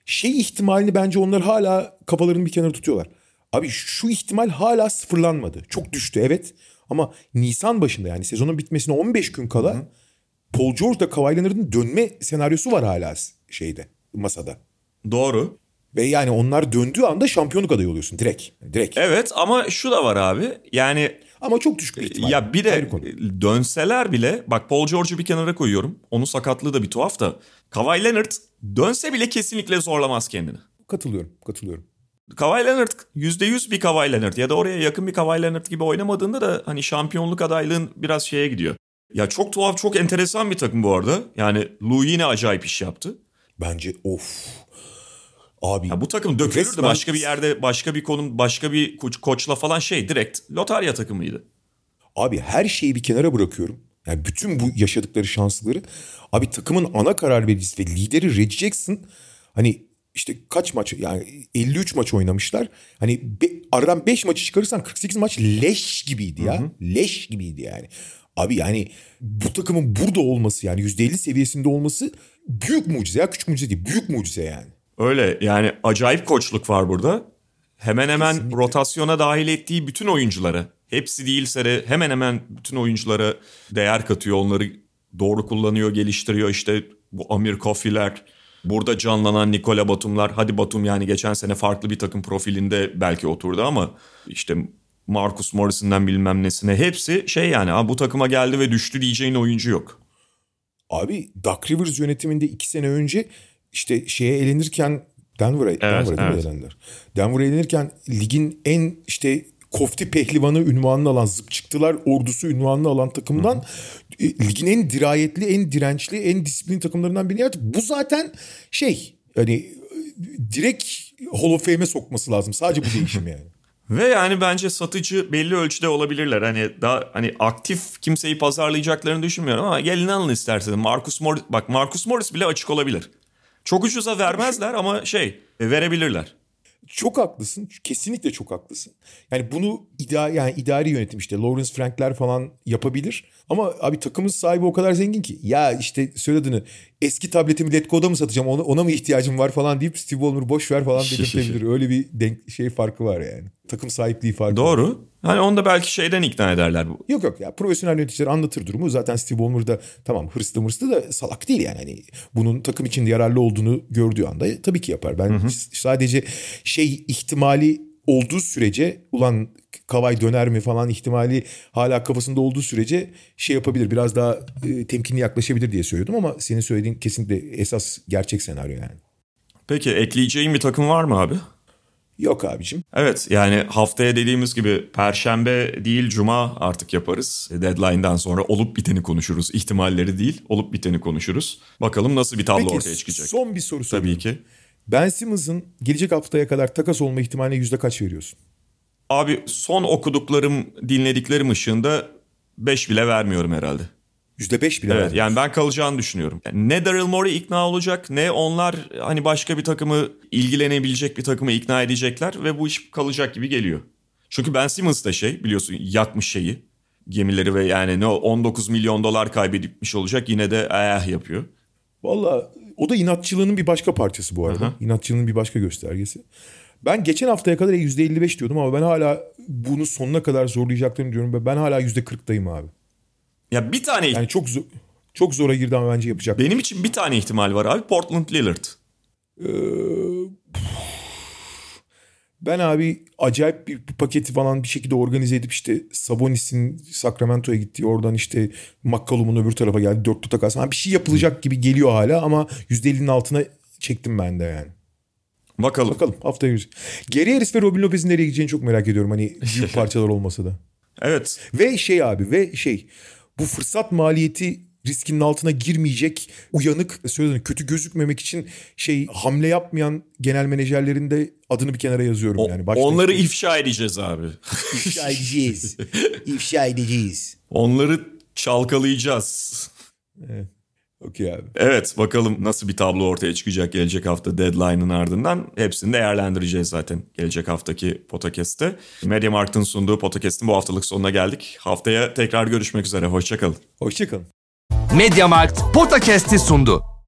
şey ihtimalini bence onlar hala kafalarını bir kenara tutuyorlar. Abi şu ihtimal hala sıfırlanmadı. Çok düştü evet. Ama Nisan başında yani sezonun bitmesine 15 gün kala Hı. Paul George da Kawhi Leonard'ın dönme senaryosu var hala şeyde masada. Doğru. Ve yani onlar döndüğü anda şampiyonluk adayı oluyorsun direkt. Direkt. Evet ama şu da var abi. Yani ama çok düşük bir ihtimal. Ya bir de dönseler bile bak Paul George'u bir kenara koyuyorum. Onun sakatlığı da bir tuhaf da. Kawhi Leonard dönse bile kesinlikle zorlamaz kendini. Katılıyorum, katılıyorum. Kawhi Leonard %100 bir Kawhi Leonard ya da oraya yakın bir Kawhi Leonard gibi oynamadığında da hani şampiyonluk adaylığın biraz şeye gidiyor. Ya çok tuhaf, çok enteresan bir takım bu arada. Yani Lou yine acayip iş yaptı. Bence of. Abi. Ya bu takım dökülürdü resmen... başka bir yerde başka bir konum başka bir ko- koçla falan şey direkt lotarya takımıydı. Abi her şeyi bir kenara bırakıyorum. Yani bütün bu yaşadıkları şansları abi takımın ana karar vericisi ve lideri Reggie Jackson hani işte kaç maç yani 53 maç oynamışlar. Hani be, aradan 5 maçı çıkarırsan 48 maç leş gibiydi ya. Hı hı. Leş gibiydi yani. Abi yani bu takımın burada olması yani %50 seviyesinde olması büyük mucize ya küçük mucize değil büyük mucize yani. Öyle yani acayip koçluk var burada. Hemen hemen Kesinlikle. rotasyona dahil ettiği bütün oyuncuları hepsi değilse de hemen hemen bütün oyunculara değer katıyor. Onları doğru kullanıyor, geliştiriyor. İşte bu Amir Kofiler, burada canlanan Nikola Batumlar. Hadi Batum yani geçen sene farklı bir takım profilinde belki oturdu ama işte Marcus Morrison'dan bilmem nesine hepsi şey yani bu takıma geldi ve düştü diyeceğin oyuncu yok. Abi Duck Rivers yönetiminde iki sene önce işte şeye elenirken Denver'a evet, Denver'a evet. elendiler. Denver'a elenirken ligin en işte kofti pehlivanı ünvanını alan zıp çıktılar ordusu ünvanını alan takımdan Hı. E, ligin en dirayetli, en dirençli, en disiplin takımlarından biri. Bu zaten şey hani direkt Hall of Fame'e sokması lazım. Sadece bu değişim yani. Ve yani bence satıcı belli ölçüde olabilirler. Hani daha hani aktif kimseyi pazarlayacaklarını düşünmüyorum ama gelin alın isterseniz. Marcus Morris bak Marcus Morris bile açık olabilir. Çok ucuza vermezler ama şey e, verebilirler. Çok haklısın. Kesinlikle çok haklısın. Yani bunu idari, yani idari yönetim işte Lawrence Frankler falan yapabilir. Ama abi takımın sahibi o kadar zengin ki. Ya işte söylediğini eski tabletimi Let Go'da mı satacağım ona, ona mı ihtiyacım var falan deyip Steve Ballmer boş ver falan dedirtebilir. Öyle bir denk, şey farkı var yani. Takım sahipliği farkı Doğru. Var. Hani onu da belki şeyden ikna ederler. Bu. Yok yok ya profesyonel yöneticiler anlatır durumu. Zaten Steve Ballmer da tamam hırslı mırslı da salak değil yani. Hani bunun takım için yararlı olduğunu gördüğü anda tabii ki yapar. Ben hı hı. sadece şey ihtimali olduğu sürece ulan Kavay döner mi falan ihtimali hala kafasında olduğu sürece şey yapabilir. Biraz daha e, temkinli yaklaşabilir diye söylüyordum ama senin söylediğin kesinlikle esas gerçek senaryo yani. Peki ekleyeceğin bir takım var mı abi? Yok abicim. Evet yani haftaya dediğimiz gibi perşembe değil cuma artık yaparız. Deadline'dan sonra olup biteni konuşuruz. İhtimalleri değil olup biteni konuşuruz. Bakalım nasıl bir tablo Peki, ortaya çıkacak. son bir soru Tabii ki. Ben Simmons'ın gelecek haftaya kadar takas olma ihtimaline yüzde kaç veriyorsun? Abi son okuduklarım, dinlediklerim ışığında 5 bile vermiyorum herhalde. %5 bile Evet yani ben kalacağını düşünüyorum. Yani ne Daryl Morey ikna olacak ne onlar hani başka bir takımı ilgilenebilecek bir takımı ikna edecekler ve bu iş kalacak gibi geliyor. Çünkü Ben Simmons da şey biliyorsun yakmış şeyi gemileri ve yani ne 19 milyon dolar kaybetmiş olacak yine de eh yapıyor. Valla o da inatçılığının bir başka parçası bu arada. Aha. İnatçılığının bir başka göstergesi. Ben geçen haftaya kadar %55 diyordum ama ben hala bunu sonuna kadar zorlayacaklarını diyorum. Ben hala %40'dayım abi. Ya bir tane... Yani çok zor, çok zora girdi ama bence yapacak. Benim için bir tane ihtimal var abi. Portland Lillard. Ee, ben abi acayip bir, bir paketi falan bir şekilde organize edip işte Sabonis'in Sacramento'ya gittiği oradan işte McCollum'un öbür tarafa geldi. Dörtlü takas. bir şey yapılacak gibi geliyor hala ama %50'nin altına çektim ben de yani. Bakalım. Bakalım haftaya göreceğiz. Geri Harris ve Robin Lopez'in nereye gideceğini çok merak ediyorum. Hani büyük parçalar olmasa da. Evet. Ve şey abi ve şey bu fırsat maliyeti riskinin altına girmeyecek uyanık sözünü kötü gözükmemek için şey hamle yapmayan genel menajerlerin de adını bir kenara yazıyorum O- yani. Başta onları ifşa edeceğiz abi. ifşa edeceğiz. ifşa edeceğiz. Onları çalkalayacağız. Okey abi. Evet bakalım nasıl bir tablo ortaya çıkacak gelecek hafta deadline'ın ardından. Hepsini değerlendireceğiz zaten gelecek haftaki podcast'te. Mediamarkt'ın sunduğu podcast'in bu haftalık sonuna geldik. Haftaya tekrar görüşmek üzere. Hoşçakalın. Hoşçakalın. Mediamarkt Podcast'i sundu.